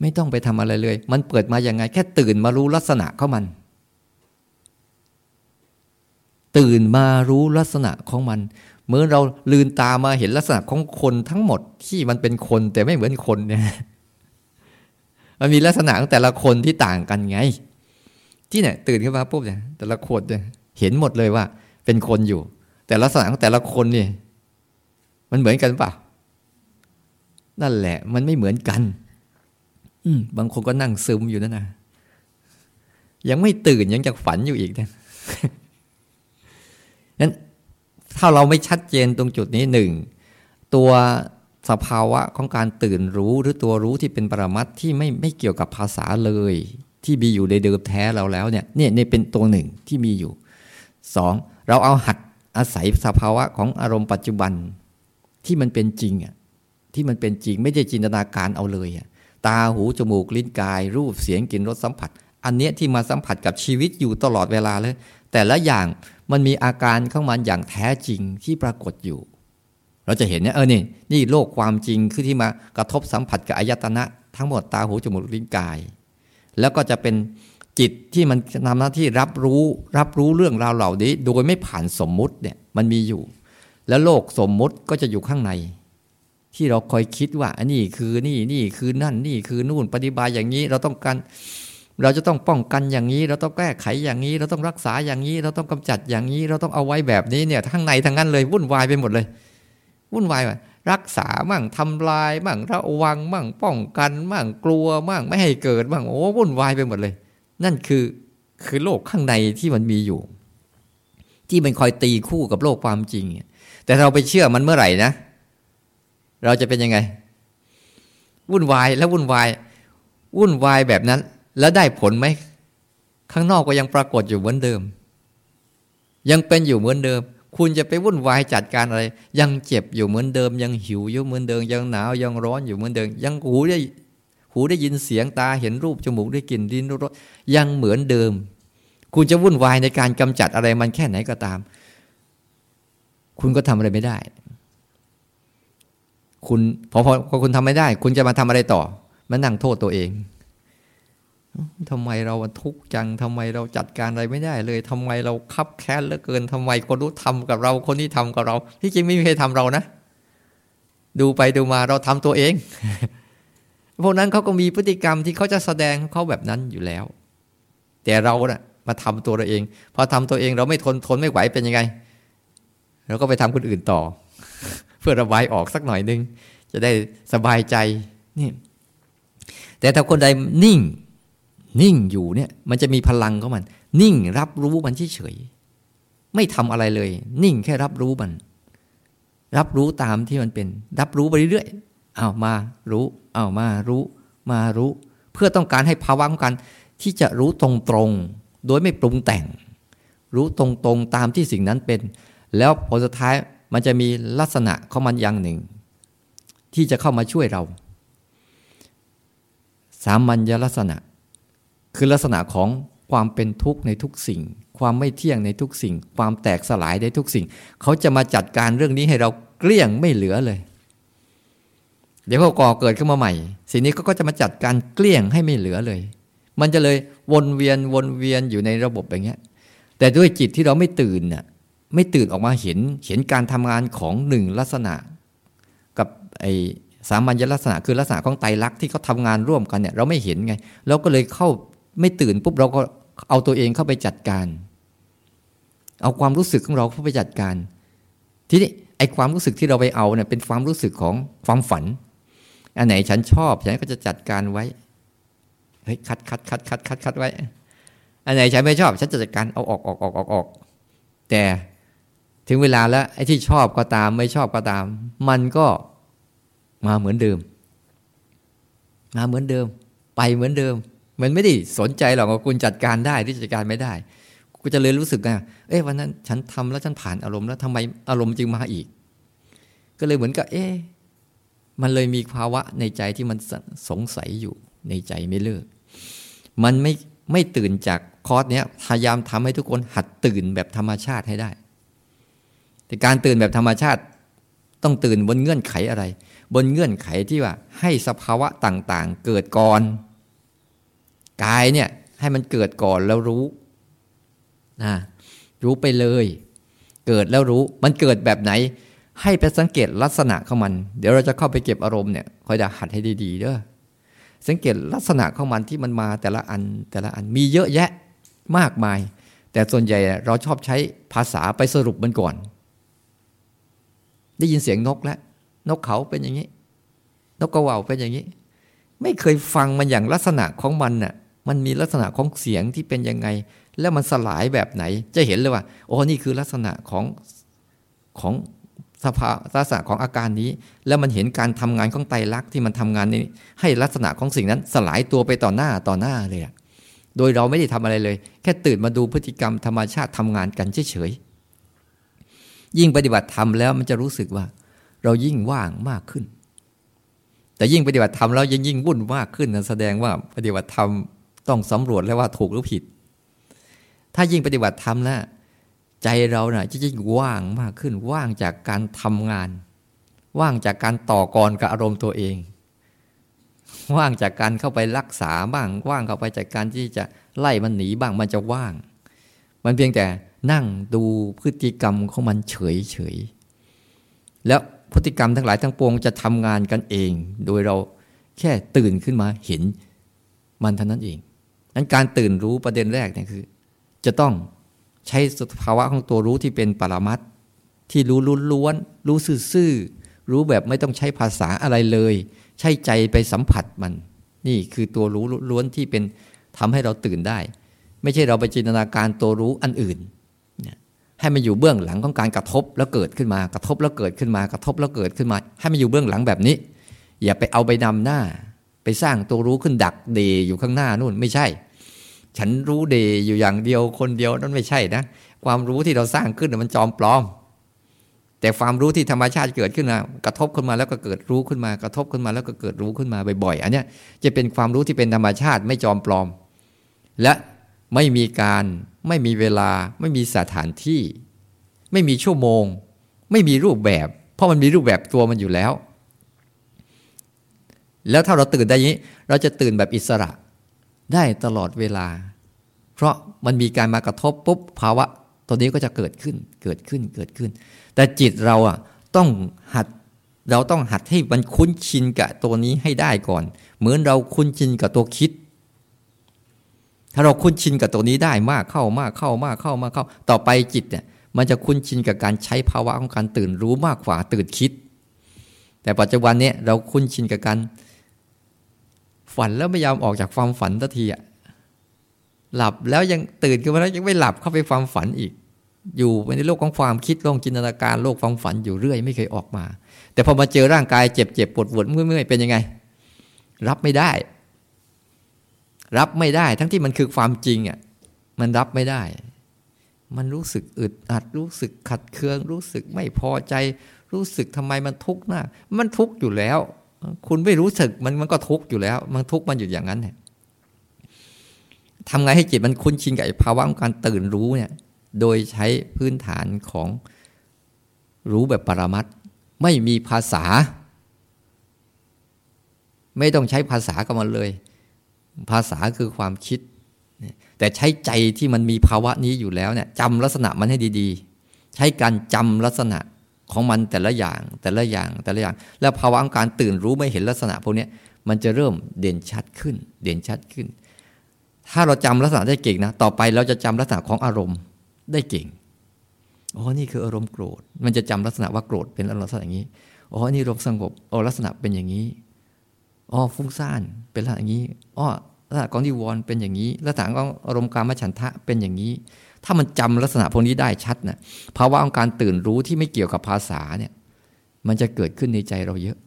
ไม่ต้องไปทำอะไรเลย มันเปิดมาอย่างไง แค่ตื่นมารู้ลักษณะของมัน ตื่นมารู้ลักษณะของมัน เมื่อเราลืนตามาเห็นลักษณะของคนทั้งหมดที่มันเป็นคนแต่ไม่เหมือนคนเนี่ยมันมีลักษณะของแต่ละคนที่ต่างกันไง ที่เนี่ยตื่นขึ้นมาปุ๊บเนี่ยแต่ละคนเนี่ยเห็นหมดเลยว่า เป็นคนอยู่ แต่ลักษณะของแต่ละคนเนี่ยมันเหมือนกันปะนั่นแหละ มันไม่เหมือนกัน บางคนก็นั่งซึมอยู่นั่นนะยังไม่ตื่นยังจะฝันอยู่อีกนะนั้นถ้าเราไม่ชัดเจนตรงจุดนี้หนึ่งตัวสภาวะของการตื่นรู้หรือตัวรู้ที่เป็นปรมัตที่ไม่ไม่เกี่ยวกับภาษาเลย ที่มีอยู่ในเดิมแท้เราแล้วเนี่ยเนี่ยนี่เป็นตัวหนึ่งที่มีอยู่สองเราเอาหัดอาศัยสภาวะของอารมณ์ปัจจุบันที่มันเป็นจริงอะที่มันเป็นจริงไม่ได้จินตนาการเอาเลยอะ ตาหูจมูกลิ้นกาย รูปเสียงกลิ่นรสสัมผัส อันเนี้ยที่มาสัมผัสกับชีวิตอยู่ตลอดเวลาเลย แต่ละอย่างมันมีอาการของมันอย่างแท้จริงที่ปรากฏอยู่ เราจะเห็นเนี่ยเออนี่นี่โลกความจริงคือที่มากระทบสัมผัสกับอายตนะ ทั้งหมดตาหูจมูกลิ้นกาย แล้วก็จะเป็นจิตที่มันทำหน้าที่รับรู้รับรู้เรื่องราวเหล่านี้ โดยไม่ผ่านสมมุติเนี่ยมันมีอยู่ แล้วโลกสมมุติก็จะอยู่ข้างใน ที่เราคอยคิดว่าอันนี้คือนี่นี่คือนั่นนี่คือนู่นปฏิบัติอย่างนี้เราต้องการเราจะต้องป้องกันอย่างนี้ เราต้องแก้ไขอย่างนี้ เราต้องรักษาอย่างนี้ เราต้องกำจัดอย่างนี้ เราต้องเอาไว้แบบนี้เนี่ยทั้งในทั้งนั้นเลยวุ่นวายไปหมดเลย วุ่นวายว่รักษามั่งทำลายมั่งระวังมั่งป้องกันมั่งกลัวมั่งไม่ให้เกิดมั่งโอ้วุ่นวายไปหมดเลย นั่นคือคือโลกข้างในที่มันมีอยู่ ที่มันคอยตีคู่กับโลกความจริงแต่เราไปเชื่อมันเมื่อไหร่นะ เราจะเป็นยังไง วุ่นวายแล้ววุ่นวาย วุ่นวายแบบนั้น แล้วได้ผลไหมข้างนอกก็ยังปรากฏอยู่เหมือนเดิม ยังเป็นอยู่เหมือนเดิม คุณจะไปวุ่นวายจัดการอะไร ยังเจ็บอยู่เหมือนเดิม ยังหิวอยู่เหมือนเดิม ยังหนาวยังร้อนอยู่เหมือนเดิม ยังหูได้หูได้ยินเสียงตาเห็นรูปจมูกได้กลิ่นดินรสยังเหมือนเดิม คุณจะวุ่นวายในการกำจัดอะไรมันแค่ไหนก็ตาม คุณก็ทำอะไรไม่ได้ คุณพอพอคุณทำไม่ได้ คุณจะมาทำอะไรต่อมานั่งโทษตัวเองทำไมเราทุกข์จังทำไมเราจัดการอะไรไม่ได้เลยทำไมเราคับแค้นเหลือเกินทำไมคนรู้ทำกับเรา คนที่ทำกับเรา ที่จริงไม่มีใครทำเรานะ ดูไปดูมาเราทำตัวเองพวกนั้นเขาก็มีพฤติกรรมที่เขาจะแสดงเขาแบบนั้นอยู่แล้ว แต่เราเนะ่ะมาทำตัวเราเอง พอทำตัวเองเราไม่ทนทนไม่ไหวเป็นยังไงเราก็ไปทำคนอื่นต่อ พื่อระบายออกสักหน่อยนึง จะได้สบายใจนี่แต่ถ้าคนใดนิ่ง นิ่งอยู่เนี่ย มันจะมีพลังของมัน นิ่งรับรู้มันเฉยๆไม่ทำอะไรเลย นิ่งแค่รับรู้มัน รับรู้ตามที่มันเป็น รับรู้ไปเรื่อยๆเอามารู้เอามารู้ มารู้ เพื่อต้องการให้ภาวะของการที่จะรู้ตรงๆโดยไม่ปรุงแต่ง รู้ตรงๆตามที่สิ่งนั้นเป็น แล้วผลสุดท้าย มันจะมีลักษณะของมันอย่างหนึ่ง ที่จะเข้ามาช่วยเรา สามัญลักษณะ คือลักษณะของความเป็นทุกข์ในทุกสิ่ง ความไม่เที่ยงในทุกสิ่ง ความแตกสลายในทุกสิ่ง เขาจะมาจัดการเรื่องนี้ให้เราเกลี้ยงไม่เหลือเลย เดี๋ยวเขาก่อเกิดขึ้นมาใหม่ สิ่งนี้เขาก็จะมาจัดการเกลี้ยงให้ไม่เหลือเลย มันจะเลยวนเวียนวนเวียนอยู่ในระบบอย่างเงี้ย แต่ด้วยจิตที่เราไม่ตื่นน่ะ ไม่ตื่นออกมาเห็นเห็นการทำงานของหนึ่งลักษณะ กับไอสามัญลักษณะคือลักษณะของไตรลักษณ์ที่เขาทำงานร่วมกันเนี่ยเราไม่เห็นไงเราก็เลยเข้าไม่ตื่นปุ๊บเราก็เอาตัวเองเข้าไปจัดการ เอาความรู้สึกของเราเข้าไปจัดการ ทีนี้ไอความรู้สึกที่เราไปเอาเนี่ยเป็นความรู้สึกของความฝัน อันไหนฉันชอบฉันก็จะจัดการไว้เฮ้ยคัดคัดคัดคัดคัดคัดไว้ อันไหนฉันไม่ชอบฉันจะจัดการเอาออกออกออกออกออกแต่ ถึงเวลาแล้วไอ้ที่ชอบก็ตาม ไม่ชอบก็ตาม มันก็มาเหมือนเดิม มาเหมือนเดิม ไปเหมือนเดิม มันไม่ได้สนใจหรอกว่าคุณจัดการได้ที่จัดการไม่ได้กูจะเลยรู้สึกไงเอ๊ะวันนั้น ฉันทำแล้วฉันผ่านอารมณ์แล้วทำไมอารมณ์จึงมาอีก ก็เลยเหมือนกับ เอ๊ะมันเลยมีภาวะในใจที่มันสงสัยอยู่ในใจไม่เลิก มันไม่ไม่ตื่นจากคอร์สเนี้ยพยายามทำให้ทุกคนหัดตื่นแบบธรรมชาติให้ได้ แต่การตื่นแบบธรรมชาติต้องตื่นบนเงื่อนไขอะไร บนเงื่อนไขที่ว่าให้สภาวะต่างๆ เกิดก่อนกายเนี่ยให้มันเกิดก่อนแล้วรู้นะรู้ไปเลย เกิดแล้วรู้ มันเกิดแบบไหน ให้ไปสังเกตลักษณะของมัน เดี๋ยวเราจะเข้าไปเก็บอารมณ์เนี่ยคอยจะหัดให้ดีๆเด้อสังเกตลักษณะของมันที่มันมาแต่ละอันแต่ละอันมีเยอะแยะมากมาย แต่ส่วนใหญ่เราชอบใช้ภาษาไปสรุปมันก่อน ได้ยินเสียงนกแล้วนกเขาเป็นอย่างนี้ นกกระว่าเป็นอย่างนี้ ไม่เคยฟังมันอย่างลักษณะของมันน่ะ มันมีลักษณะของเสียงที่เป็นยังไง แล้วมันสลายแบบไหน จะเห็นเลยว่าโอ้นี่คือลักษณะของของสภาลักษณะของอาการนี้ แล้วมันเห็นการทำงานของไตรลักษณ์ที่มันทำงานนี้ให้ลักษณะของสิ่งนั้นสลายตัวไปต่อหน้าต่อหน้าเลยโดยเราไม่ได้ทำอะไรเลย แค่ตื่นมาดูพฤติกรรมธรรมชาติทำงานกันเฉยๆ ยิ่งปฏิบัติธรรมแล้วมันจะรู้สึกว่า เรายิ่งว่างมากขึ้น แต่ยิ่งปฏิบัติธรรมแล้วยิ่งยิ่งวุ่นมากขึ้นแสดงว่าปฏิบัติธรรมต้องสำรวจแล้วว่าถูกหรือผิด ถ้ายิ่งปฏิบัติธรรมนะใจเรานะ่ะจะยิ่งว่างมากขึ้น ว่างจากการทำงาน ว่างจากการต่อกรกับอารมณ์ตัวเอง ว่างจากการเข้าไปรักษาบ้าง ว่างเข้าไปจากการที่จะไล่มันหนีบ้างมันจะว่าง มันเพียงแต่ นั่งดูพฤติกรรมของมันเฉยเฉยแล้วพฤติกรรมทั้งหลายทั้งปวงจะทำงานกันเอง โดยเราแค่ตื่นขึ้นมาเห็นมันเท่านั้นเองนั้นการตื่นรู้ประเด็นแรกเนี่ยคือ จะต้องใช้สภาวะของตัวรู้ที่เป็นปรมัตที่รู้ล้วน รู้ซื่อๆรู้แบบไม่ต้องใช้ภาษาอะไรเลย ใช้ใจไปสัมผัสมัน นี่คือตัวรู้ล้วนที่เป็นทำให้เราตื่นได้ ไม่ใช่เราไปจินตนาการตัวรู้อันอื่น ให้มันอยู่เบื้องหลังของการกระทบแล้วเกิดขึ้นมากระทบแล้วเกิดขึ้นมากระทบแล้วเกิดขึ้นมา ให้มันอยู่เบื้องหลังแบบนี้ อย่าไปเอาไปนำหน้า ไปสร้างตัวรู้ขึ้นดักเดอยู่ข้างหน้านู่นไม่ใช่ ฉันรู้เดยอยู่อย่างเดียวคนเดียวนั่นไม่ใช่นะความรู้ที่เราสร้างขึ้นมันจอมปลอม แต่ความรู้ที่ธรรมชาติเกิดขึ้นมากระทบขึ้นมาแล้วก็เกิดรู้ขึ้นมากระทบขึ้นมาแล้วก็เกิดรู้ขึ้นมาบ่อยๆอันนี้จะเป็นความรู้ที่เป็นธรรมชาติไม่จอมปลอม และไม่มีการ ไม่มีเวลา ไม่มีสถานที่ ไม่มีชั่วโมง ไม่มีรูปแบบ เพราะมันมีรูปแบบตัวมันอยู่แล้ว แล้วถ้าเราตื่นได้นี้ เราจะตื่นแบบอิสระ ได้ตลอดเวลา เพราะมันมีการมากระทบปุ๊บภาวะ ตัวนี้ก็จะเกิดขึ้นเกิดขึ้นเกิดขึ้น แต่จิตเราอะต้องหัดเราต้องหัดให้มันคุ้นชินกับตัวนี้ให้ได้ก่อน เหมือนเราคุ้นชินกับตัวคิด ถ้าเราคุ้นชินกับตัวนี้ได้มากเข้ามากเข้ามากเข้ามากเข้า ต่อไปจิตเนี่ย มันจะคุ้นชินกับการใช้ภาวะของการตื่นรู้มากกว่าตื่นคิด แต่ปัจจุบันเนี้ยเราคุ้นชินกับการฝันแล้วไม่ยอมออกจากความฝันทันทีอะหลับแล้วยังตื่นขึ้นมาแล้วยังไม่หลับเข้าไปความฝันอีก อยู่ในโลกของความคิดโลกจินตนาการโลกความฝันอยู่เรื่อยไม่เคยออกมา แต่พอมาเจอร่างกายเจ็บเจ็บปวดปวดเมื่อยเป็นยังไง รับไม่ได้ รับไม่ได้ ทั้งที่มันคือความจริงอะมันรับไม่ได้ มันรู้สึกอึดอัด รู้สึกขัดเคือง รู้สึกไม่พอใจ รู้สึกทำไมมันทุกข์หน้ามันทุกข์อยู่แล้ว คุณไม่รู้สึกมันมันก็ทุกข์อยู่แล้ว มันทุกข์มันอยู่อย่างนั้นเนี่ยทำไงให้จิตมันคุ้นชินกับภาวะของการตื่นรู้เนี่ย โดยใช้พื้นฐานของรู้แบบปรมัตไม่มีภาษา ไม่ต้องใช้ภาษากับมันเลย ภาษาคือความคิด แต่ใช้ใจที่มันมีภาวะนี้อยู่แล้วเนี่ยจำลักษณะมันให้ดีๆ ใช้การจำลักษณะของมันแต่ละอย่างแต่ละอย่างแต่ละอย่าง แล้วภาวะของการตื่นรู้ไม่เห็นลักษณะพวกนี้มันจะเริ่มเด่นชัดขึ้น เด่นชัดขึ้น ถ้าเราจำลักษณะได้เก่งนะ ต่อไปเราจะจำลักษณะของอารมณ์ได้เก่งอ๋อนี่คืออารมณ์โกรธ มันจะจำลักษณะว่าโกรธเป็นลักษณะอย่างนี้อ๋อนี่อารมณ์สงบอ๋อลักษณะเป็นอย่างนี้ อ๋อฟุ้งซ่านเป็นลักษณะอย่างนี้อ๋อลักษณะของนิวรณ์เป็นอย่างนี้ลักษณะของอารมณ์การมฉันทะเป็นอย่างนี้ ถ้ามันจำลักษณะพวกนี้ได้ชัดนะภาวะของการตื่นรู้ที่ไม่เกี่ยวกับภาษาเนี่ย มันจะเกิดขึ้นในใจเราเยอะ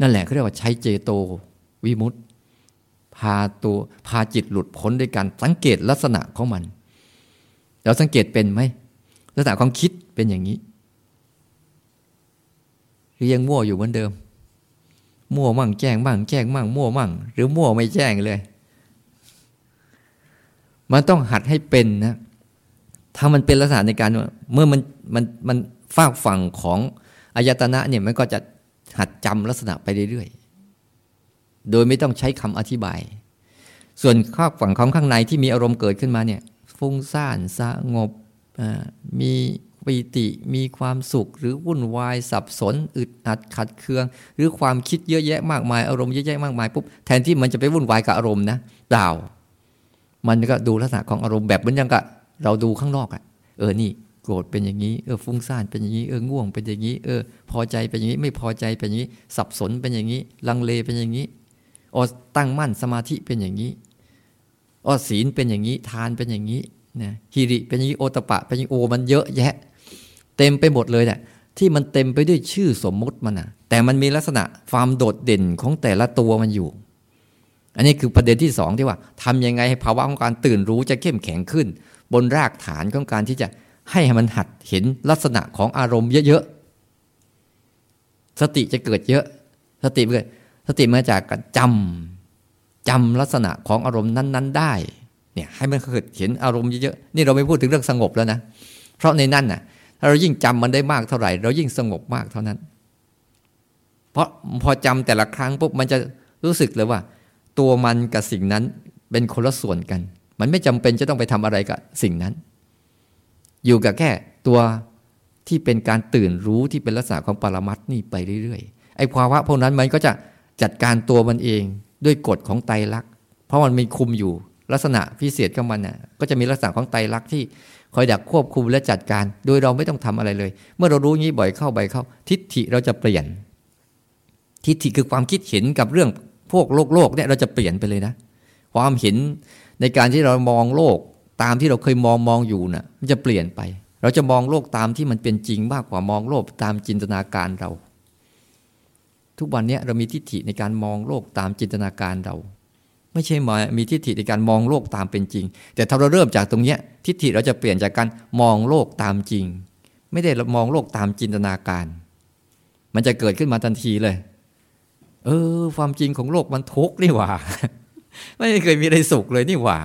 นั่นแหละเขาเรียกว่าใช้เจโตวิมุตตพาตัวพาจิตหลุดพ้นด้วยการสังเกตลักษณะของมันเราสังเกตเป็นไหมลักษณะของคิดเป็นอย่างนี้หรือยังมั่วอยู่เหมือนเดิม มั่วมั่งแจ้งมั่งแจ้งมั่งมั่วมั่ง หรือมั่วไม่แจ้งเลย มันต้องหัดให้เป็นนะ ถ้ามันเป็นลักษณะในการเมื่อมันมันมันฝากฝั่งของอายตนะเนี่ยมันก็จะหัดจำลักษณะไปเรื่อยๆ โดยไม่ต้องใช้คำอธิบาย ส่วนข้าฝั่งของข้างในที่มีอารมณ์เกิดขึ้นมาเนี่ย ฟุ้งซ่านสงบมี ปิติมีความสุข หรือวุ่นวายสับสน อึดอัดขัดเคือง หรือความคิดเยอะแยะมากมายอารมณ์เยอะแยะมากมายปุ๊บแทนที่มันจะไปวุ่นวายกับอารมณ์นะเปล่า มันก็ดูลักษณะของอารมณ์แบบเหมือนอย่างกับเราดูข้างนอกอะ่ะ เออนี่โกรธเป็นอย่างนี้เออฟุ้งซ่านเป็นอย่างนี้เออง่วงเป็นอย่างนี้เออ พอใจเป็นอย่างนี้ไม่พอใจเป็นอย่างนี้ สับสนเป็นอย่างนี้ ลังเลเป็นอย่างนี้อ๋อตั้งมั่นสมาธิเป็นอย่างนี้อ๋อศีลเป็นอย่างนี้ทานเป็นอย่างนี้นะฮิริเป็นอย่างนี้โอตปะเป็นอย่างโอมันเยอะแยะ เต็มไปหมดเลยเนี่ยที่มันเต็มไปด้วยชื่อสมมุติมันนะแต่มันมีลักษณะความโดดเด่นของแต่ละตัวมันอยู่ อันนี้คือประเด็นที่สองที่ว่าทำยังไงให้ภาวะของการตื่นรู้จะเข้มแข็งขึ้น บนรากฐานของการที่จะให้มันหัดเห็นลักษณะของอารมณ์เยอะๆสติจะเกิดเยอะ สติเกิดสติมาจากการจำจำลักษณะของอารมณ์นั้น ๆ ได้เนี่ยให้มันเกิดเห็นอารมณ์เยอะๆนี่เราไม่พูดถึงเรื่องสงบแล้วนะเพราะในนั้นน่ะ เรายิ่งจำมันได้มากเท่าไหร่ เรายิ่งสงบมากเท่านั้น เพราะพอจำแต่ละครั้งปุ๊บมันจะรู้สึกเลยว่า ตัวมันกับสิ่งนั้นเป็นคนละส่วนกัน มันไม่จำเป็นจะต้องไปทำอะไรกับสิ่งนั้น อยู่กับแค่ตัวที่เป็นการตื่นรู้ที่เป็นลักษณะของปรมัตนี่ไปเรื่อยๆไอ้ภาวะพวกนั้นมันก็จะจัดการตัวมันเองด้วยกฎของไตรลักษณ์เพราะมันมีคุมอยู่ลักษณะพิเศษของมันน่ะก็จะมีลักษณะของไตรลักษณ์ที่ คอยดักควบคุมและจัดการ โดยเราไม่ต้องทำอะไรเลย เมื่อเรารู้งี้บ่อยเข้าบ่อยเข้า ทิฏฐิเราจะเปลี่ยน ทิฏฐิคือความคิดเห็นกับเรื่องพวกโลกโลกเนี่ยเราจะเปลี่ยนไปเลยนะ ความเห็นในการที่เรามองโลกตามที่เราเคยมองมองอยู่นะ่ะมันจะเปลี่ยนไป เราจะมองโลกตามที่มันเป็นจริงมากกว่ามองโลกตามจินตนาการเรา ทุกวันนี้เรามีทิฏฐิในการมองโลกตามจินตนาการเรา ไม่ใช่มามีทิฏฐิในการมองโลกตามเป็นจริง แต่ถ้าเราเริ่มจากตรงนี้ทิฏฐิเราจะเปลี่ยนจากการมองโลกตามจริง ไม่ได้มองโลกตามจินตนาการ มันจะเกิดขึ้นมาทันทีเลย เออ ความจริงของโลกมันทุกข์นี่หว่า ไม่เคยมีอะไรสุขเลยนี่หว่า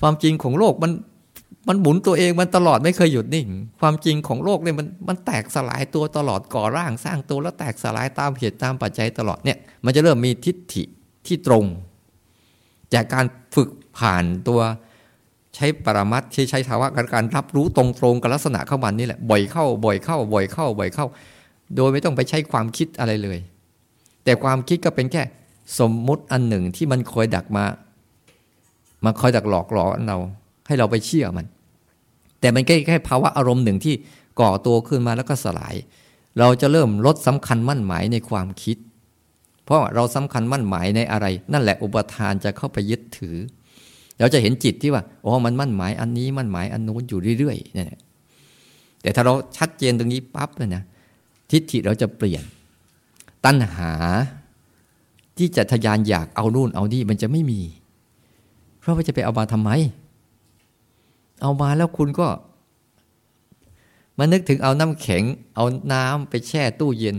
ความจริงของโลกมันมันหมุนตัวเองมันตลอดไม่เคยหยุดนิ่ง ความจริงของโลกเนี่ยมันมันแตกสลายตัวตลอดก่อร่างสร้างตัวแล้วแตกสลายตามเหตุตามปัจจัยตลอดเนี่ย มันจะเริ่มมีทิฏฐิที่ตรง จากการฝึกผ่านตัวใช้ปรมัตใช้ใช้ภาวะการรับรู้ตรงๆกับลักษณะเข้ามันนี่แหละบ่อยเข้า บ่อยเข้า บ่อยเข้า บ่อยเข้า โดยไม่ต้องไปใช้ความคิดอะไรเลย แต่ความคิดก็เป็นแค่สมมุติอันหนึ่งที่มันคอยดักมามันคอยดักหลอกหลอกเรา ให้เราไปเชื่อมัน แต่มันแค่แค่ภาวะอารมณ์หนึ่งที่ก่อตัวขึ้นมาแล้วก็สลาย เราจะเริ่มลดสำคัญมั่นหมายในความคิด เพราะเราสำคัญมั่นหมายในอะไร นั่นแหละอุปทานจะเข้าไปยึดถือ เราจะเห็นจิตที่ว่าอ๋อมันมั่นหมายอันนี้มั่นหมายอันนู้นอยู่เรื่อยๆเนี่ยแต่ถ้าเราชัดเจนตรงนี้ปั๊บเลยนะทิฏฐิเราจะเปลี่ยน ตัณหาที่จะทยานอยากเอานู่นเอานี่มันจะไม่มี เพราะว่าจะไปเอามาทำไม เอามาแล้วคุณก็มานึกถึงเอาน้ำแข็ง เอาน้ำไปแช่ตู้เย็น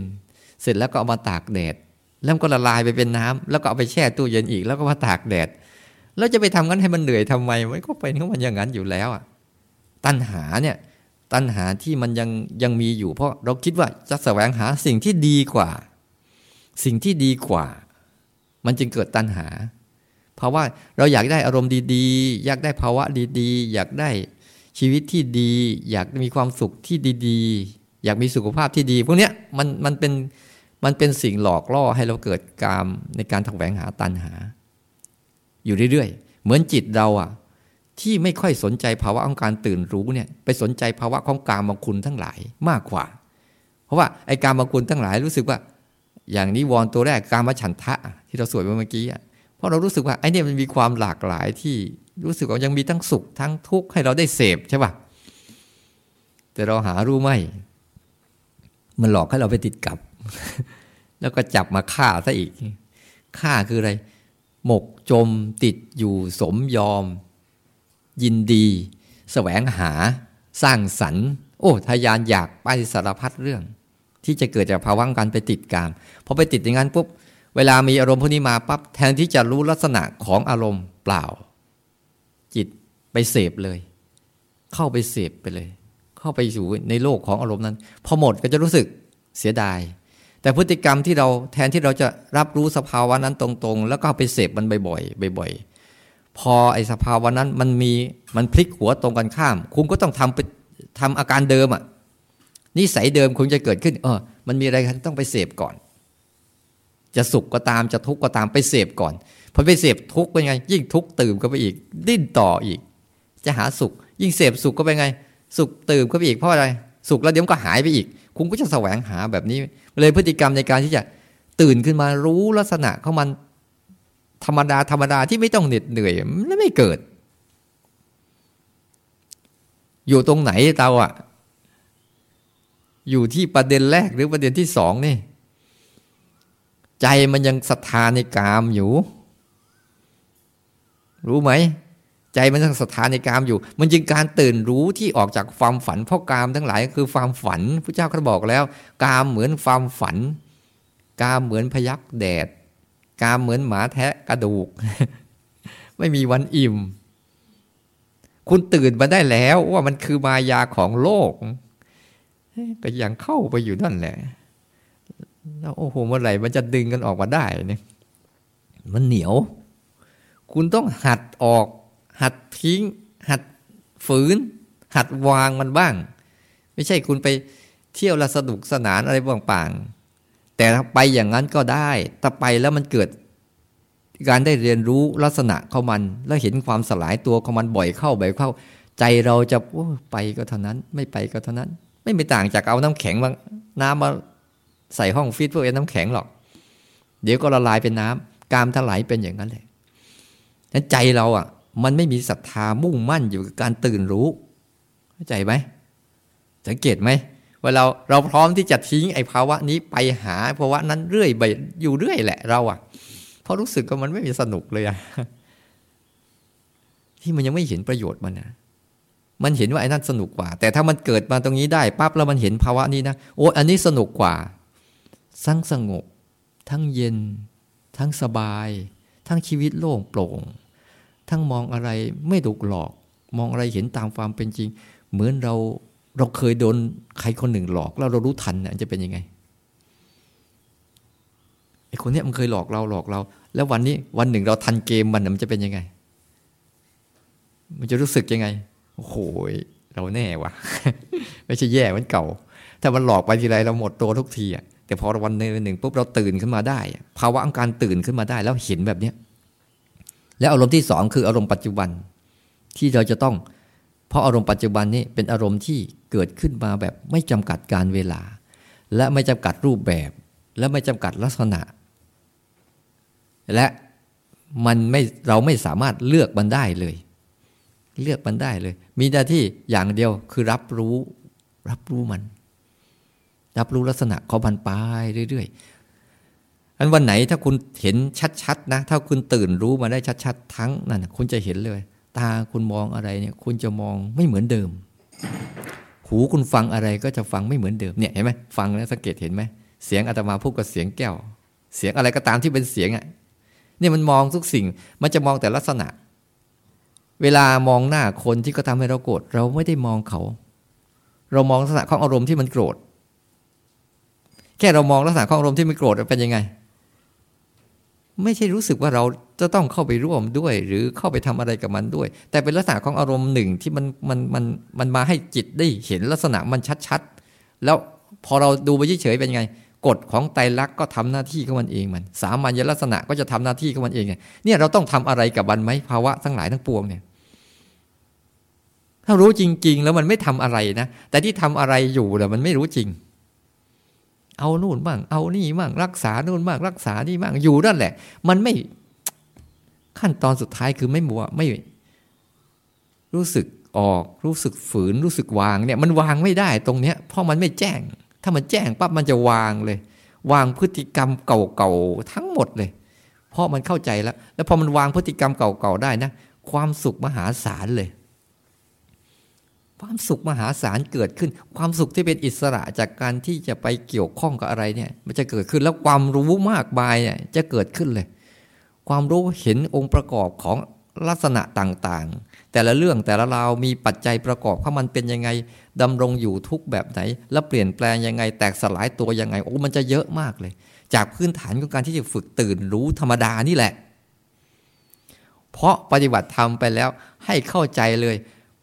เสร็จแล้วก็เอามาตากแดด แล้วก็ละลายไปเป็นน้ำแล้วก็เอาไปแช่ตู้เย็นอีก แล้วก็มาตากแดด แล้วจะไปทำงั้นให้มันเหนื่อยทำไมมันก็เป็นของมันอย่างนั้นอยู่แล้วอะตัณหาเนี่ยตัณหาที่มันยังยังมีอยู่ เพราะเราคิดว่าจะแสวงหาสิ่งที่ดีกว่า สิ่งที่ดีกว่า มันจึงเกิดตัณหาภาะวะเราอยากได้อารมณ์ดีๆ อยากได้ภาวะดีๆ อยากได้ชีวิตที่ดี อยากมีความสุขที่ดี ๆ อยากมีสุขภาพที่ดี พวกเนี้ยมันมันเป็น มันเป็นสิ่งหลอกล่อให้เราเกิดกามในการถกแหวงหาตันหา อยู่เรื่อยๆ เหมือนจิตเราอะที่ไม่ค่อยสนใจภาวะของการตื่นรู้เนี่ยไปสนใจภาวะของกามบางคุณทั้งหลายมากกว่า เพราะว่าไอ้กามบางคุณทั้งหลายรู้สึกว่า อย่างนี้วอนตัวแรกกามฉันทะ ที่เราสวดเมื่อกี้อะเพราะเรารู้สึกว่าไอ้นี่มันมีความหลากหลายที่รู้สึกว่ายังมีทั้งสุขทั้งทุกข์ให้เราได้เสพใช่ป่ะแต่เราหารู้ไหมมันหลอกให้เราไปติดกับ แล้วก็จับมาฆ่าซะอีกฆ่าคืออะไร หมกจมติดอยู่สมยอม ยินดีสแสวงหา สร้างสรรค์ โอ้ทยานอยากไปสารพัดเรื่อง ที่จะเกิดจากภาวะการไปติดกามพอไปติดอย่างนั้นปุ๊บเวลามีอารมณ์พวกนี้มาปั๊บแทนที่จะรู้ลักษณะของอารมณ์เปล่า จิตไปเสพเลย เข้าไปเสพไปเลย เข้าไปอยู่ในโลกของอารมณ์นั้น พอหมดก็จะรู้สึกเสียดาย แต่พฤติกรรมที่เราแทนที่เราจะรับรู้สภาวะนั้นตรงๆ แล้วก็ไปเสพมันบ่อยๆบ่อยๆ พอไอ้สภาวะนั้นมันมีมันพลิกหัวตรงกันข้าม คุณก็ต้องทำไปทำอาการเดิมอะนิสัยเดิมคุณจะเกิดขึ้น เออ มันมีอะไรต้องไปเสพก่อน จะสุขก็ตามจะทุกข์ก็ตามไปเสพก่อนพอไปเสพทุกข์เป็นไง ยิ่งทุกข์ตื่มก็ไปอีก ดิ้นต่ออีก จะหาสุข ยิ่งเสพสุขก็เป็นไง สุขตื่มก็ไปอีกเพราะอะไร สุขแล้วเดี๋ยวก็หายไปอีก คุณก็จะแสวงหาแบบนี้ เลยพฤติกรรมในการที่จะตื่นขึ้นมารู้ลักษณะของมันธรรมดาธรรมดาที่ไม่ต้องเหน็ดเหนื่อยมันไม่เกิด อยู่ตรงไหนเราอะอยู่ที่ประเด็นแรกหรือประเด็นที่สองนี่ ใจมันยังศรัทธาในกามอยู่ รู้ไหม ใจมันยังศรัทธาในกามอยู่ มันจึงการตื่นรู้ที่ออกจากความฝันเพราะกามทั้งหลายคือความฝันพระเจ้าก็บอกแล้ว กามเหมือนความฝัน กามเหมือนพยักแดด กามเหมือนหมาแทะกระดูก ไม่มีวันอิ่ม คุณตื่นมาได้แล้วว่ามันคือมายาของโลกก็ยังเข้าไปอยู่นั่นแหละแล้วโอ้โหเมื่อไหร่มันจะดึงกันออกมาได้เนี่ยมันเหนียว คุณต้องหัดออก หัดทิ้ง หัดฝืน หัดวางมันบ้าง ไม่ใช่คุณไปเที่ยวละสนุกสนานอะไรบางๆ แต่ไปอย่างนั้นก็ได้ถ้าไปแล้วมันเกิด การได้เรียนรู้ลักษณะของมัน แล้วเห็นความสลายตัวของมันบ่อยเข้าบ่อยเข้า ใจเราจะไปก็เท่านั้น ไม่ไปก็เท่านั้น ไม่มีต่างจากเอาน้ำแข็งมาน้ำมาใส่ห้องฟิตเพื่อเป็นน้ำแข็งหรอก เดี๋ยวก็ละลายเป็นน้ำกามถลายเป็นอย่างนั้นแหละนั้นใจเราอะ มันไม่มีศรัทธามุ่งมั่นอยู่กับการตื่นรู้ เข้าใจไหมสังเกตไหมว่าเราเราพร้อมที่จะทิ้งไอ้ภาวะนี้ไปหาภาวะนั้นเรื่อยไปอยู่เรื่อยแหละเราอะเพราะรู้สึกว่ามันไม่มีสนุกเลยอะที่มันยังไม่เห็นประโยชน์มันนะมันเห็นว่าไอ้นั่นสนุกกว่า แต่ถ้ามันเกิดมาตรงนี้ได้ปั๊บแล้วมันเห็นภาวะนี้นะโอ้อันนี้สนุกกว่าทั้งสงบ ทั้งเย็น ทั้งสบาย ทั้งชีวิตโล่งโปร่ง ทั้งมองอะไรไม่ถูกหลอก มองอะไรเห็นตามความเป็นจริง เหมือนเราเราเคยโดนใครคนหนึ่งหลอกแล้วเรารู้ทันเนี่ยจะเป็นยังไงไอ้คนนี้มันเคยหลอกเราหลอกเรา แล้ววันนี้วันหนึ่งเราทันเกมมันมันจะเป็นยังไง มันจะรู้สึกยังไงโอ้โหเราแน่วะไม่ใช่แย่เหมือนเก่า ถ้ามันหลอกไปทีไรเราหมดตัวทุกทีอะแต่พอวันหนึ่งปุ๊บเราตื่นขึ้นมาได้ ภาวะองการตื่นขึ้นมาได้ แล้วเห็นแบบเนี้ย แล้วอารมณ์ที่สองคืออารมณ์ปัจจุบัน ที่เราจะต้อง เพราะอารมณ์ปัจจุบันนี้เป็นอารมณ์ที่เกิดขึ้นมาแบบไม่จำกัดการเวลา และไม่จำกัดรูปแบบ และไม่จำกัดลักษณะ และมันไม่เราไม่สามารถเลือกมันได้เลย เลือกมันได้เลย มีหน้าที่อย่างเดียวคือรับรู้ รับรู้มัน รับรู้ลักษณะของมันไปเรื่อยๆ อันวันไหนถ้าคุณเห็นชัดๆนะ ถ้าคุณตื่นรู้มาได้ชัดๆ ทั้งนั่นคุณจะเห็นเลย ตาคุณมองอะไรเนี่ย คุณจะมองไม่เหมือนเดิม หูคุณฟังอะไรก็จะฟังไม่เหมือนเดิมเนี่ยเห็นไหมฟังแล้วสังเกตเห็นไหมเสียงอาตมาพูดกับเสียงแก้ว เสียงอะไรก็ตามที่เป็นเสียงอะเนี่ยมันมองทุกสิ่งมันจะมองแต่ลักษณะ เวลามองหน้าคนที่ก็ทำให้เราโกรธเราไม่ได้มองเขา เรามองลักษณะของอารมณ์ที่มันโกรธ แค่เรามองลักษณะของอารมณ์ที่มันโกรธเป็นยังไง ไม่ใช่รู้สึกว่าเราจะต้องเข้าไปร่วมด้วย หรือเข้าไปทำอะไรกับมันด้วย แต่เป็นลักษณะของอารมณ์หนึ่งที่มันมันมันมันมาให้จิตได้เห็นลักษณะมันชัดๆ แล้วพอเราดูไปเฉยๆเป็นไงกฎของไตรลักษณ์ก็ทำหน้าที่ของมันเองมัน สามัญลักษณะก็จะทำหน้าที่ของมันเองเนี่ยเราต้องทำอะไรกับมันไหมภาวะทั้งหลายทั้งปวงเนี่ย ถ้ารู้จริง ๆ แล้วมันไม่ทำอะไรนะแต่ที่ทำอะไรอยู่แต่มันไม่รู้จริง เอานู่นบ้างเอานี่บ้างรักษานู่นบ้างรักษานี่บ้างอยู่นั่นแหละ มันไม่ขั้นตอนสุดท้ายคือไม่มัวไม่ รู้สึกออกรู้สึกฝืนรู้สึกวางเนี่ย มันวางไม่ได้ตรงเนี้ย เพราะมันไม่แจ้ง ถ้ามันแจ้งปั๊บมันจะวางเลย วางพฤติกรรมเก่าๆทั้งหมดเลย เพราะมันเข้าใจแล้ว แล้วพอมันวางพฤติกรรมเก่าๆได้นะ ความสุขมหาศาลเลย ความสุขมหาศาลเกิดขึ้น ความสุขที่เป็นอิสระจากการที่จะไปเกี่ยวข้องกับอะไรเนี่ย มันจะเกิดขึ้นแล้วความรู้มากมายเนี่ยจะเกิดขึ้นเลย ความรู้เห็นองค์ประกอบของลักษณะต่างๆ แต่ละเรื่องแต่ละราวมีปัจจัยประกอบข้ามันเป็นยังไงดำรงอยู่ทุกแบบไหน แล้วเปลี่ยนแปลงยังไง แตกสลายตัวยังไง โอ้มันจะเยอะมากเลย จากพื้นฐานของการที่จะฝึกตื่นรู้ธรรมดานี่แหละ เพราะปฏิบัติธรรมไปแล้วให้เข้าใจเลย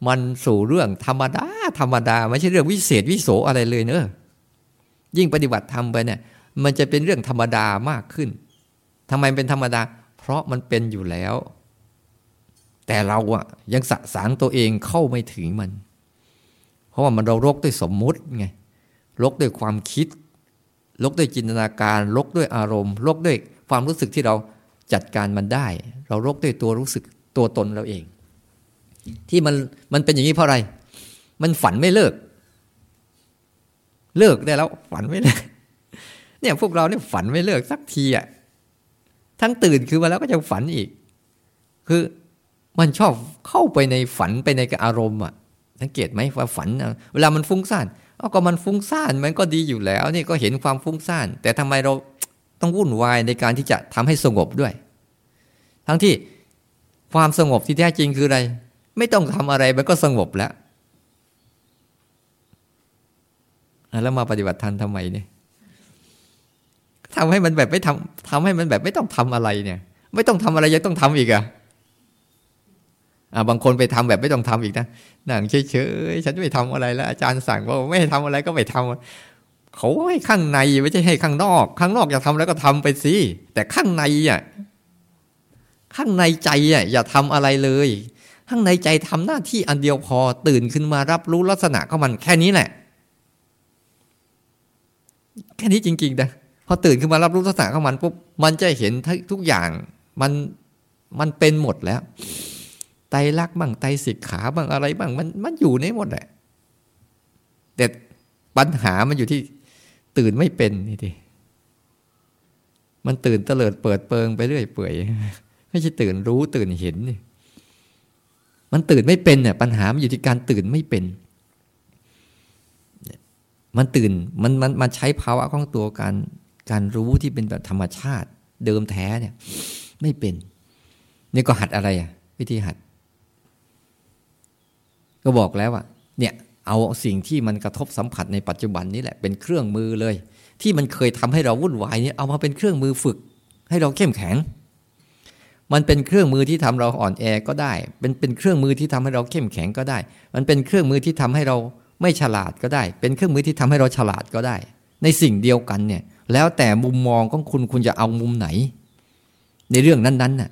มันสู่เรื่องธรรมดา ธรรมดาไม่ใช่เรื่องวิเศษวิโสอะไรเลยเนอะยิ่งปฏิบัติธรรมไปเนี่ย มันจะเป็นเรื่องธรรมดามากขึ้นทำไมเป็นธรรมดา เพราะมันเป็นอยู่แล้ว แต่เราอะยังสะสางตัวเองเข้าไม่ถึงมัน เพราะว่ามันเรารกด้วยสมมุติไงรกด้วยความคิดลกด้วยจินตนาการลกด้วยอารมณ์ลกด้วยความรู้สึกที่เราจัดการมันได้ เราลกด้วยตัวรู้สึกตัวตนเราเอง ที่มันมันเป็นอย่างนี้เพราะอะไร มันฝันไม่เลิก เลิกได้แล้ว ฝันไม่เลิกเนี่ยพวกเราเนี่ยฝันไม่เลิกสักทีอะทั้งตื่นคือมาแล้วก็จะฝันอีก คือมันชอบเข้าไปในฝันไปในอารมณ์อะสังเกตไหมว่าฝันเวลามันฟุ้งซ่านเอาก็มันฟุ้งซ่านมันก็ดีอยู่แล้ว นี่ก็เห็นความฟุ้งซ่าน แต่ทำไมเราต้องวุ่นวายในการที่จะทำให้สงบด้วย ทั้งที่ความสงบที่แท้จริงคืออะไร ไม่ต้องทำอะไรมันก็สงบแล้ว แล้วมาปฏิบัติธรรมทำไมเนี่ยทำให้มันแบบไม่ทำทำให้มันแบบไม่ต้องทำอะไรเนี่ย ไม่ต้องทำอะไรยังต้องทำอีกอะบางคนไปทำแบบไม่ต้องทำอีกนะนั่งเฉยๆฉันไม่ทำอะไรแล้ว อาจารย์สั่งว่าไม่ให้ทำอะไรก็ไม่ทำเขาให้ข้างในไม่ใช่ให้ข้างนอก ข้างนอกอยากทำแล้วก็ทำไปสิแต่ข้างในอะข้างในใจอะอย่าทำอะไรเลย ข้างในใจทำหน้าที่อันเดียวพอตื่นขึ้นมารับรู้ลักษณะของมันแค่นี้แหละ แค่นี้จริงๆนะพอตื่นขึ้นมารับรู้ลักษณะของมันปุ๊บมันจะเห็นทุกอย่างมันมันเป็นหมดแล้ว ไตรักบ้างไตสิกขาบ้างอะไรบ้างมันมันอยู่ในหมดแหละแต่ปัญหามันอยู่ที่ตื่นไม่เป็นนี่ทีมันตื่นเตลิดเปิดเปิงไปเรื่อยเปื่อย ไม่ใช่ตื่นรู้ตื่นเห็นนี่ มันตื่นไม่เป็นเนี่ยปัญหามันอยู่ที่การตื่นไม่เป็น มันตื่นมันมันมันใช้ภาวะของตัวการการรู้ที่เป็นแบบธรรมชาติ เดิมแท้เนี่ย ไม่เป็น นี่ก็หัดอะไรอะ วิธีหัด ก็บอกแล้วว่าเนี่ย เอาสิ่งที่มันกระทบสัมผัสในปัจจุบันนี้แหละเป็นเครื่องมือเลย ที่มันเคยทำให้เราวุ่นวายเนี่ยเอามาเป็นเครื่องมือฝึก ให้เราเข้มแข็ง มันเป็นเครื่องมือที่ทำเราอ่อนแอก็ได้ เป็นเป็นเครื่องมือที่ทำให้เราเข้มแข็งก็ได้ มันเป็นเครื่องมือที่ทำให้เราไม่ฉลาดก็ได้ เป็นเครื่องมือที่ทำให้เราฉลาดก็ได้ ในสิ่งเดียวกันเนี่ย แล้วแต่มุมมองของคุณคุณจะเอามุมไหน ในเรื่องนั้นๆน่ะ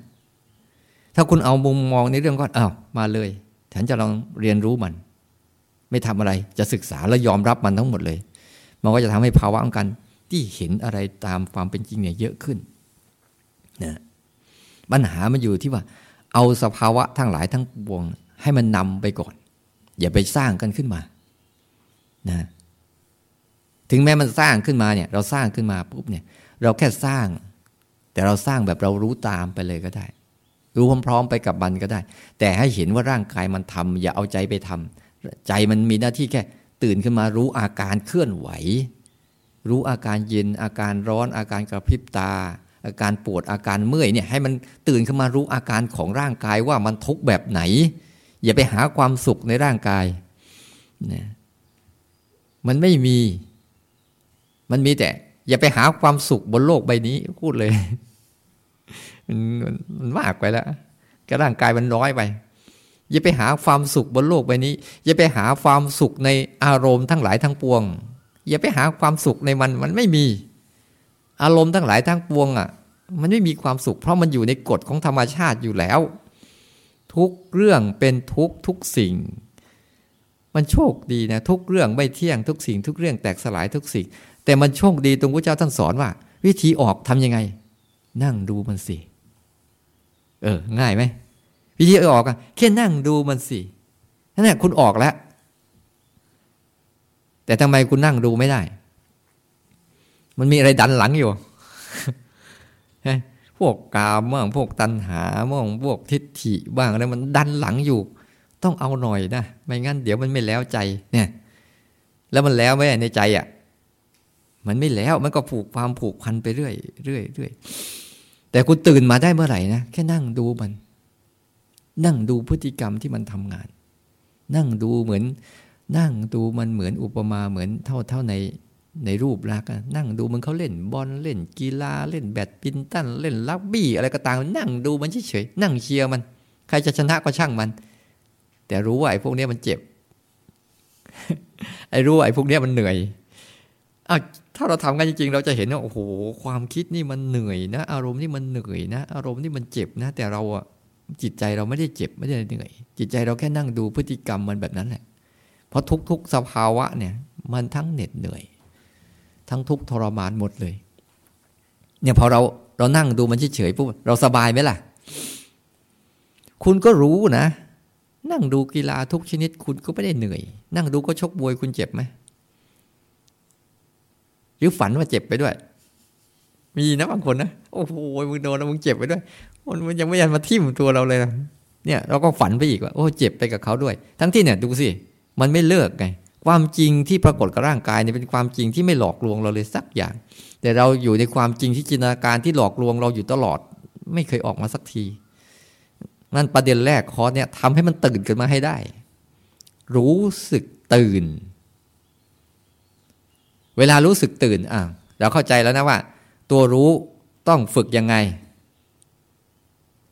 ถ้าคุณเอามุมมองในเรื่องก็อ้าวมาเลย ฉันจะลองเรียนรู้มัน ไม่ทำอะไร จะศึกษาและยอมรับมันทั้งหมดเลย มันก็จะทำให้ภาวะของการที่เห็นอะไรตามความเป็นจริงเนี่ยเยอะขึ้น ปัญหามันอยู่ที่ว่า เอาสภาวะทั้งหลายทั้งปวง ให้มันนำไปก่อน อย่าไปสร้างกันขึ้นมานะถึงแม้มันสร้างขึ้นมาเนี่ย เราสร้างขึ้นมาปุ๊บเนี่ย เราแค่สร้าง แต่เราสร้างแบบเรารู้ตามไปเลยก็ได้ รู้พร้อมๆ ไปกับมันก็ได้ แต่ให้เห็นว่าร่างกายมันทำอย่าเอาใจไปทำใจมันมีหน้าที่แค่ตื่นขึ้นมารู้อาการเคลื่อนไหว รู้อาการเย็นอาการร้อนอาการกระพริบตา อาการปวดอาการเมื่อยเนี่ยให้มันตื่นขึ้นมารู้อาการของร่างกายว่ามันทุกแบบไหน อย่าไปหาความสุขในร่างกายนี่ยมันไม่มี มันมีแต่ อย่าไปหาความสุขบนโลกใบนี้พูดเลยมันมันมากไปแล้วก็ร่างกายมันร้อยไป อย่าไปหาความสุขบนโลกใบนี้ อย่าไปหาความสุขในอารมณ์ทั้งหลายทั้งปวง อย่าไปหาความสุขในมันมันไม่มี อารมณ์ทั้งหลายทั้งปวงอะ มันไม่มีความสุข เพราะมันอยู่ในกฎของธรรมชาติอยู่แล้ว ทุกเรื่องเป็นทุกทุกสิ่ง มันโชคดีนะทุกเรื่องไม่เที่ยงทุกสิ่ง ทุกเรื่องแตกสลายทุกสิ่ง แต่มันโชคดีตรงพระเจ้าท่านสอนว่า วิธีออกทํำยังไง นั่งดูมันสิเออ ง่ายไหมวิธีออกอะแค่นั่งดูมันสินั่นแหละคุณออกแล้วแต่ทำไมคุณนั่งดูไม่ได้ มันมีอะไรดันหลังอยู่พวกกามบ้างพวกตัณหาบ้างพวกทิฏฐิบ้างอะไรมันดันหลังอยู่ ต้องเอาหน่อยนะ ไม่งั้นเดี๋ยวมันไม่แล้วใจเนี่ย แล้วมันแล้วไหมในใจอะ่ะ มันไม่แล้วมันก็ผูกความผูกพันไปเรื่อยเรื่อยเรื่อยแต่คุณตื่นมาได้เมื่อไหร่นะแค่นั่งดูมัน นั่งดูพฤติกรรมที่มันทำงาน นั่งดูเหมือน นั่งดูมันเหมือนอุปมาเหมือนเท่าเท่าใน ในรูปลักษณ์นั่งดูมันเขาเล่นบอลเล่นกีฬาเล่นแบดมินตันเล่นลักบี้อะไรก็ตามนั่งดูมันเฉยๆนั่งเชียร์มัน ใครจะชนะก็ช่างมัน แต่รู้ว่าไอ้พวกนี้มันเจ็บ ไอ้รู้ว่าไอ้พวกนี้มันเหนื่อยอ้าวถ้าเราทำกันจริงๆ เราจะเห็นว่าโอ้โหความคิดนี่มันเหนื่อยนะ อารมณ์นี่มันเหนื่อยนะ อารมณ์นี่มันเจ็บนะ แต่เราอะจิตใจเราไม่ได้เจ็บไม่ได้เหนื่อย จิตใจเราแค่นั่งดูพฤติกรรมมันแบบนั้นแหละเพราะทุก ๆ สภาวะเนี่ย มันทั้งเหน็ดเหนื่อย ทั้งทุกทรมานหมดเลย เนี่ยพอเราเรานั่งดูมันเฉยๆปุ๊บเราสบายไหมล่ะ คุณก็รู้นะ นั่งดูกีฬาทุกชนิด คุณก็ไม่ได้เหนื่อย นั่งดูก็ชกมวยคุณเจ็บไหมหรือฝันว่าเจ็บไปด้วย มีนะบางคนนะโอ้โหมึงโดนแล้วมึงเจ็บไปด้วยมันยังไม่ยันมาทิ่มตัวเราเลยนะเนี่ยเราก็ฝันไปอีกว่าโอ้เจ็บไปกับเขาด้วย ทั้งที่เนี่ยดูสิมันไม่เลิกไง ความจริงที่ปรากฏกับร่างกายเนี่ยเป็นความจริงที่ไม่หลอกลวงเราเลยสักอย่าง แต่เราอยู่ในความจริงที่จินตนาการที่หลอกลวงเราอยู่ตลอด ไม่เคยออกมาสักทีนั่นประเด็นแรกคอเนี่ยทำให้มันตื่นขึ้นมาให้ได้ รู้สึกตื่น เวลารู้สึกตื่นอะเราเข้าใจแล้วนะว่า ตัวรู้ต้องฝึกยังไง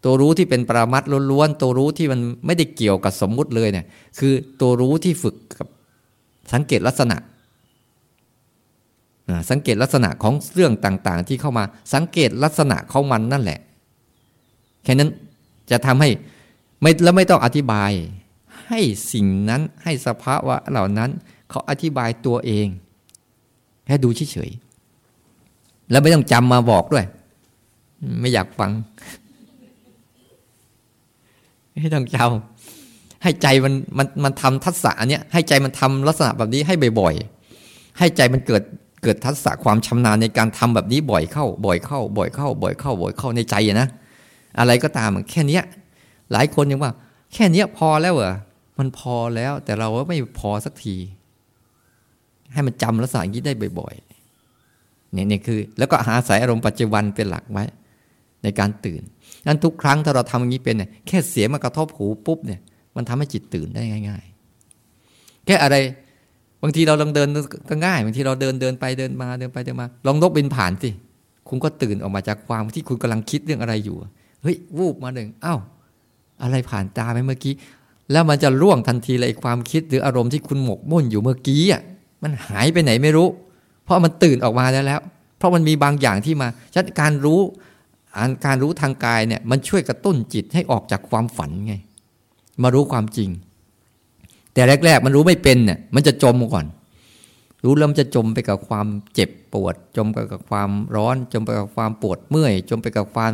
ตัวรู้ที่เป็นปรามัดล้วนๆตัวรู้ที่มันไม่ได้เกี่ยวกับสมมุติเลยเนี่ย คือตัวรู้ที่ฝึกกับ สังเกตลักษณะ สังเกตลักษณะของเรื่องต่างๆ ที่เข้ามา สังเกตลักษณะของมันนั่นแหละ แค่นั้นจะทำให้ไม่แล้วไม่ต้องอธิบาย ให้สิ่งนั้นให้สภาวะเหล่านั้นเขาอธิบายตัวเอง แค่ดูเฉยๆแล้วไม่ต้องจำมาบอกด้วย ไม่อยากฟัง ไม่ต้องจำ ให้ใจมันมันมันทำทัศน์เนี้ยให้ใจมันทำลักษณะแบบนี้ให้บ่อยๆ ให้ใจมันเกิดเกิดทัศน์ความชำนาญในการทำแบบนี้บ่อยเข้า บ่อยเข้า บ่อยเข้า บ่อยเข้า บ่อยเข้าในใจนะ อะไรก็ตามแค่เนี้ย หลายคนยังว่า แค่เนี้ยพอแล้วเหรอมันพอแล้วแต่เราก็ไม่พอสักที ให้มันจำลักษณะนี้ได้บ่อยๆเนี่ยนี่คือ แล้วก็หาสายอารมณ์ปัจจุบันเป็นหลักไว้ ในการตื่นนั้นทุกครั้งถ้าเราทำอย่างนี้เป็นเนี่ยแค่เสียงมากระทบหูปุ๊บเนี่ย มันทำให้จิตตื่นได้ง่าย ๆ แค่อะไร บางทีเราลองเดินก็ง่าย บางทีเราเดินเดินไปเดินมาเดินไปเดินมา ลองนกบินผ่านสิ คุณก็ตื่นออกมาจากความที่คุณกำลังคิดเรื่องอะไรอยู่ เฮ้ย วูบมาหนึ่งอ้าว อะไรผ่านตาไปเมื่อกี้ แล้วมันจะร่วงทันทีเลยความคิดหรืออารมณ์ที่คุณหมกมุ่นอยู่เมื่อกี้อะ มันหายไปไหนไม่รู้ เพราะมันตื่นออกมาแล้วแล้ว เพราะมันมีบางอย่างที่มาชัดการรู้การรู้ทางกายเนี่ย มันช่วยกระตุ้นจิตให้ออกจากความฝันไง มารู้ความจริง แต่แรก ๆ มันรู้ไม่เป็นเนี่ยมันจะจมก่อน รู้แล้วมันจะจมไปกับความเจ็บปวด จมไปกับความร้อน จมไปกับความปวดเมื่อย จมไปกับความ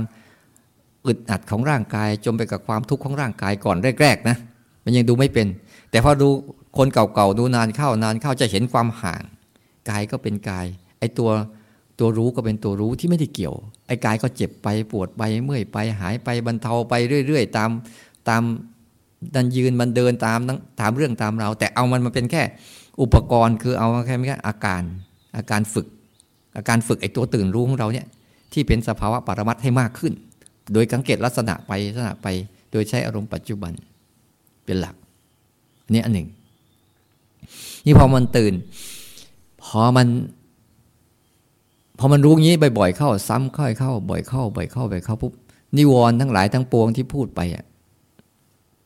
อึดอัดของร่างกาย จมไปกับความทุกข์ของร่างกายก่อนแรกๆนะมันยังดูไม่เป็น แต่พอดูคนเก่าๆดูนานเข้านานเข้าจะเห็นความห่างกายก็เป็นกาย ไอ้ตัวตัวรู้ก็เป็นตัวรู้ที่ไม่ได้เกี่ยว ไอ้กายก็เจ็บไปปวดไปเมื่อยไปหายไปบรรเทาไปเรื่อย ๆ ตามตาม ดันยืนมันเดินตามตามเรื่องตามเรา แต่เอามันมาเป็นแค่อุปกรณ์คือเอาแค่แค่อาการอาการฝึก อาการฝึกไอ้ตัวตื่นรู้ของเราเนี่ยที่เป็นสภาวะปรมัตให้มากขึ้น โดยสังเกตลักษณะไปลักษณะไป โดยใช้อารมณ์ปัจจุบันเป็นหลักนี่อันหนึ่ง นี่พอมันตื่น พอมัน พอมันรู้งี้บ่อยๆเข้า ซ้ำค่อยเข้า บ่อยเข้าบ่อยเข้าบ่อยเข้าปุ๊บนิวรณ์ทั้งหลายทั้งปวงที่พูดไปอะ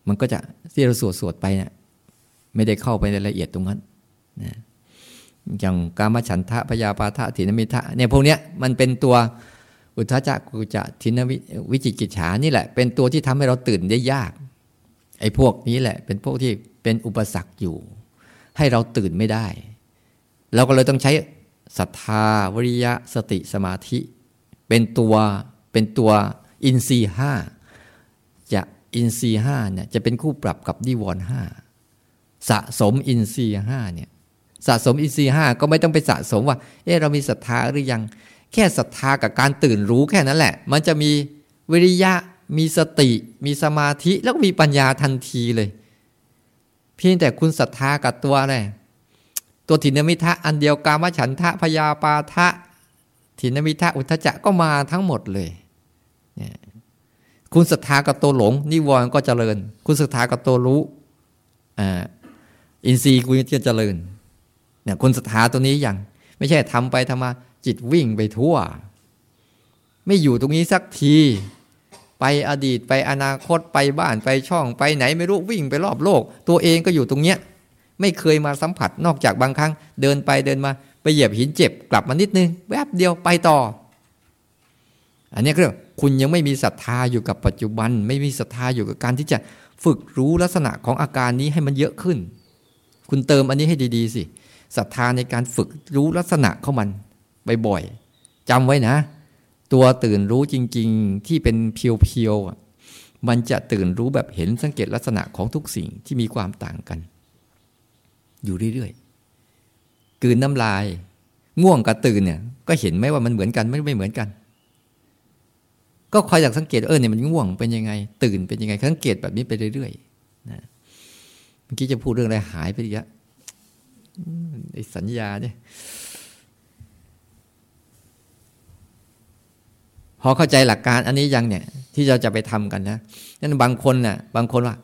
มันก็จะที่เราสวดสวดไปเนะี่ยไม่ได้เข้าไปในรายละเอียดตรงนั้นนะอย่างกามฉันทะพยาปาทะถินมิทะเนี่ยพวกเนี้ยมันเป็นตัวอุทจักกุจะทินวิวิจิกิจฉานี่แหละ เป็นตัวที่ทำให้เราตื่นได้ยาก ไอ้พวกนี้แหละ เป็นพวกที่เป็นอุปสรรคอยู่ ให้เราตื่นไม่ได้ เราก็เลยต้องใช้ศรัทธา วิริยะสติสมาธิ เป็นตัวเป็นตัวอินทรีห้า อินทรีห้าเนี่ยจะเป็นคู่ปรับกับนิวรณ์ห้าสะสมอินทรีห้าเนี่ยสะสมอินทรีห้าก็ไม่ต้องไปสะสมว่า เออเรามีศรัทธาหรือยัง แค่ศรัทธากับการตื่นรู้แค่นั้นแหละ มันจะมีวิริยะมีสติ มีสมาธิแล้วก็มีปัญญาทันทีเลย เพียงแต่คุณศรัทธากับตัวอะไรตัวถินมิทะอันเดียวกามฉันทะพยาปาทะถินมิทะอุทจจะก็มาทั้งหมดเลย คุณศรัทธากับตัวหลง นิวรณ์ก็เจริญ คุณศรัทธากับตัวรู้อ่าอินทรีย์คุณจะเจริญเนี่ยคุณศรัทธาตัวนี้อย่างไม่ใช่ทำไปทำมาจิตวิ่งไปทั่ว ไม่อยู่ตรงนี้สักที ไปอดีตไปอนาคตไปบ้านไปช่องไปไหนไม่รู้วิ่งไปรอบโลก ตัวเองก็อยู่ตรงเนี้ยไม่เคยมาสัมผัสนอกจากบางครั้ง เดินไปเดินมาไปเหยียบหินเจ็บกลับมานิดนึง แวบเดียวไปต่อ อันนี้ก็เรียกคุณยังไม่มีศรัทธาอยู่กับปัจจุบัน ไม่มีศรัทธาอยู่กับการที่จะฝึกรู้ลักษณะของอาการนี้ให้มันเยอะขึ้น คุณเติมอันนี้ให้ดีๆสิศรัทธาในการฝึกรู้ลักษณะของมันบ่อยๆจำไว้นะ ตัวตื่นรู้จริง ๆ ที่เป็นเพียวๆมันจะตื่นรู้แบบเห็นสังเกตลักษณะของทุกสิ่งที่มีความต่างกัน อยู่เรื่อยๆกืนน้ำลาย ง่วงกับตื่นเนี่ย ก็เห็นไหมว่ามันเหมือนกันไม่ไม่เหมือนกัน ก็คอยอยากสังเกตเออเนี่ยมันง่วงเป็นยังไง ตื่นเป็นยังไงสังเกตแบบนี้ไปเรื่อยๆนะเมื่อกี้จะพูดเรื่องอะไรหายไปอีกแล้วไอ้สัญญาเนี่ยพอเข้าใจหลักการอันนี้ยังเนี่ย ที่เราจะไปทำกันนะนั้นบางคนน่ะ บางคนว่า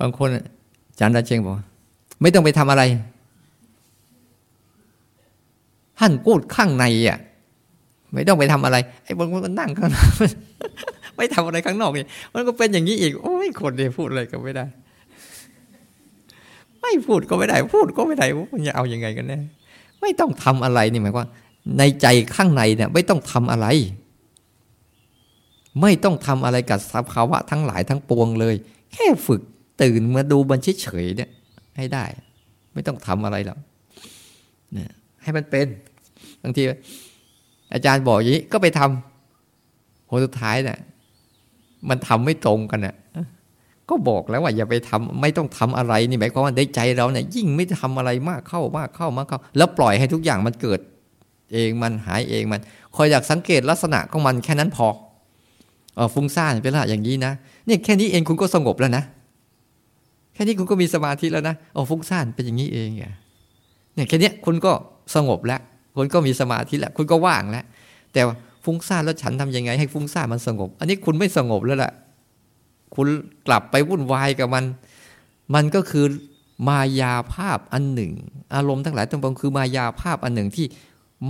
บางคนอาจารย์ราเชงบอกไม่ต้องไปทำอะไรท่านพูดข้างในอะ ไม่ต้องไปทำอะไรไอ้บางคนมันนั่งข้างนอกไม่ทำอะไรข้างนอกนี่มันก็เป็นอย่างนี้อีก โอ้ยคนเนี่ยพูดอะไรก็ไม่ได้ ไม่พูดก็ไม่ได้ พูดก็ไม่ได้มันจะเอาอยัางไงกันแน่ไม่ต้องทำอะไรนี่หมายว่าในใจข้างในเนี่ยไม่ต้องทำอะไร ไม่ต้องทำอะไรกับสภาวะทั้งหลายทั้งปวงเลย แค่ฝึกตื่นมาดูมันเฉยๆเนี่ย ให้ได้ ไม่ต้องทำอะไรหรอกเนี่ยให้มันเป็นบางที อาจารย์บอกอย่างนี้ก็ไปทำผลสุดท้ายเนี่ยมันทำไม่ตรงกันเนี่ยก็บอกแล้วว่าอย่าไปทำไม่ต้องทำอะไรนี่หมายความว่าในใจเราเนี่ย ยิ่งไม่ทำอะไรมากเข้ามากเข้ามากเข้า แล้วปล่อยให้ทุกอย่างมันเกิด เองมันหายเองมันคอยอยากสังเกตลักษณะของมันแค่นั้นพอเออฟุ้งซ่านเป็นละอย่างนี้นะเนี่ยแค่นี้เองคุณก็สงบแล้วนะแค่นี้คุณก็มีสมาธิแล้วนะโอ้ฟุ้งซ่านเป็นอย่างนี้เองเนี่ยแค่นี้คุณก็สงบแล้ว คุณก็มีสมาธิแล้วคุณก็ว่างแล้วแต่ฟุ้งซ่านแล้วฉันทํำยังไง ให้ฟุ้งซ่านมันสงบ อันนี้คุณไม่สงบแล้วแหละคุณกลับไปวุ่นวายกับมัน มันก็คือมายาภาพอันหนึ่ง อารมณ์ทั้งหลายทั้งปวงคือมายาภาพอันหนึ่งที่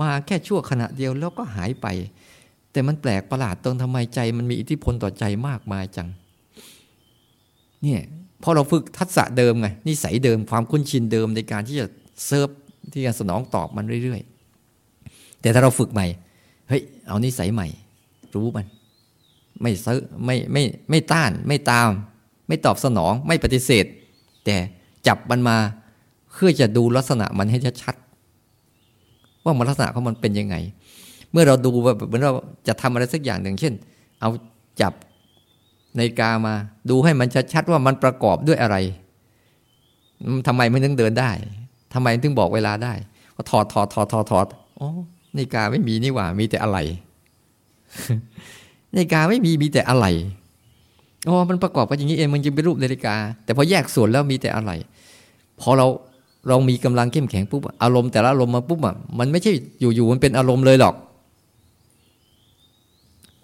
มาแค่ชั่วขณะเดียวแล้วก็หายไป แต่มันแปลกประหลาดตรงทำไมใจ มันมีอิทธิพลต่อใจมากมายจัง เนี่ยพอเราฝึกทักษะเดิมไงนิสัยเดิมความคุ้นชินเดิมในการที่จะเซิร์ฟที่จะสนองตอบมันเรื่อยๆ แต่ถ้าเราฝึกใหม่ เฮ้ย เอานิสัยใหม่ รู้มัน ไม่ซื้อไม่ไม่ไม่ต้าน ไม่ตาม ไม่ตอบสนอง ไม่ปฏิเสธ แต่จับมันมาเพื่อจะดูลักษณะมันให้ชัดๆว่ามันลักษณะของมันเป็นยังไง เมื่อเราดูว่าเหมือนเราจะทำอะไรสักอย่างหนึ่ง เช่น เอาจับในกามา ดูให้มันชัดๆว่ามันประกอบด้วยอะไรทำไมมันถึงเดินได้ทำไมถึงบอกเวลาได้ก็ถอดถอดถอดถอดถอดอ๋อ ในกาไม่มีนี่หว่ามีแต่อะไรนกาไม่มีมีแต่อะไรอ๋อมันประกอบกันอย่างนี้เองมันจึงเป็นรูปนาฬิกา แต่พอแยกส่วนแล้วมีแต่อะไรพอเราเรามีกำลังเข้มแข็งปุ๊บอารมณ์แต่ละอารมณ์มาปุ๊บอะมันไม่ใช่อยู่ๆมันเป็นอารมณ์เลยหรอก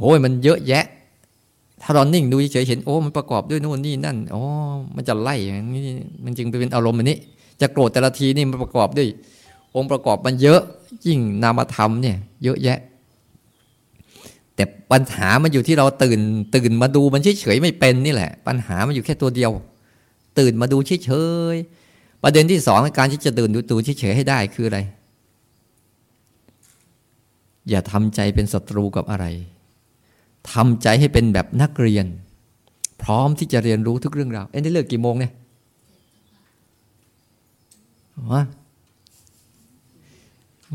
โอ้ยมันเยอะแยะ ถ้าเรานิ่งดูเฉยเห็นโอ้มันประกอบด้วยนู่นนี่นั่นอ๋อมันจะไล่อย่างนี้มันจึงไปเป็นอารมณ์อันนี้ จะโกรธแต่ละทีนี่มันประกอบด้วย องค์ประกอบมันเยอะยิ่งนามธรรมเนี่ยเยอะแยะ แต่ปัญหามันอยู่ที่เราตื่น ตื่นมาดูมันเฉยๆไม่เป็นนี่แหละ ปัญหามันอยู่แค่ตัวเดียว ตื่นมาดูเฉยๆประเด็นที่สองการที่จะตื่นดูตูเฉยๆให้ได้คืออะไร อย่าทำใจเป็นศัตรูกับอะไรทำใจให้เป็นแบบนักเรียน พร้อมที่จะเรียนรู้ทุกเรื่องราวเอ็นได้เลิกกี่โมงเนี่ยมา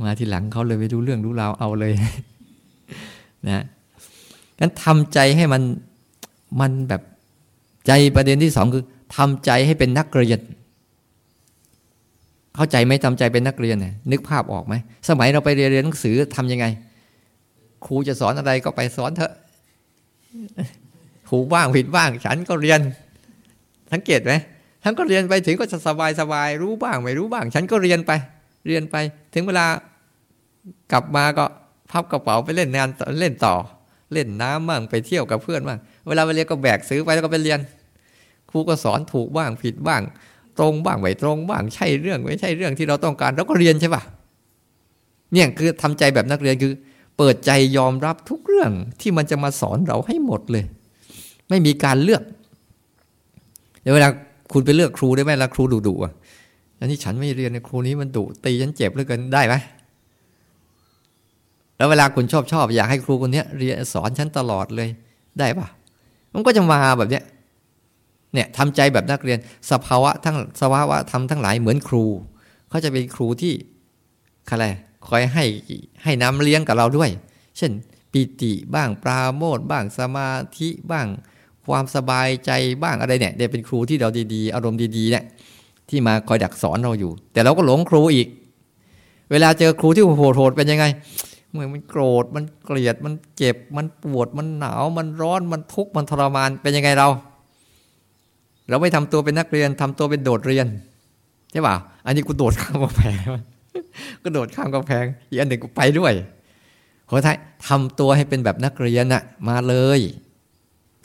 มาทีหลังเขาเลยไปดูเรื่องรู้ราวเอาเลยนะงั้นทำใจให้มันมันแบบใจประเด็นที่สองคือทำใจให้เป็นนักเรียน เข้าใจไหมทำใจเป็นนักเรียนเนี่ยนึกภาพออกไหมสมัยเราไปเรียนเรียนหนังสือทํำยังไง ครูจะสอนอะไรก็ไปสอนเถอะครูบ้างผิดบ้าง ฉันก็เรียน สังเกตไหมทั้งก็เรียนไปถึงก็จะสบายสบายรู้บ้างไม่รู้บ้าง ฉันก็เรียนไป เรียนไปถึงเวลากลับมาก็พับกระเป๋าไปเล่นงานเล่นต่อ เล่นน้ำบ้างไปเที่ยวกับเพื่อนบ้างเวลาไปเรียนก็แบกซื้อไปแล้วก็ไปเรียน ครูก็สอนถูกบ้างผิดบ้าง ตรงบ้างไม่ตรงบ้างใช่เรื่องไม่ใช่เรื่องที่เราต้องการเราก็เรียนใช่ปะเนี่ยคือทำใจแบบนักเรียนคือ เปิดใจยอมรับทุกเรื่องที่มันจะมาสอนเราให้หมดเลย ไม่มีการเลือกเดี๋ยวเวลาคุณไปเลือกครูได้ไหมล่ะครูดุดุอะ แล้วนี่ฉันไม่เรียนครูนี้มันดุตีฉันเจ็บเหลือเกินได้ไหมแล้วเวลาคุณชอบชอบอยากให้ครูคนนี้เรียนสอนฉันตลอดเลยได้ปะมันก็จะมาแบบเนี้ยเนี่ยทำใจแบบนักเรียนสภาวะทั้งสภาวะทำทั้งหลายเหมือนครูเขาจะเป็นครูที่อะไรคอยให้ให้น้ำเลี้ยงกับเราด้วย เช่นปิติบ้างปราโมทบ้างสมาธิบ้างความสบายใจบ้างอะไรเนี่ยเดี๋ยวเป็นครูที่เราดีๆ อารมณ์ดีๆเนี่ย ที่มาคอยดักสอนเราอยู่ แต่เราก็หลงครูอีก เวลาเจอครูที่โหดๆเป็นยังไงเมื่อมันโกรธมันเกลียดมันเจ็บมันปวดมันหนาว มันร้อนมันทุกข์มันทรมานเป็นยังไงเรา เราไม่ทำตัวเป็นนักเรียนทำตัวเป็นโดดเรียนใช่ป่ะอันนี้กูโดดข้ามกำแพงก็โดดข้ามกำแพงอีกอันหนึ่งกูไปด้วยขอท้ายทำตัวให้เป็นแบบนักเรียนน่ะ มาเลย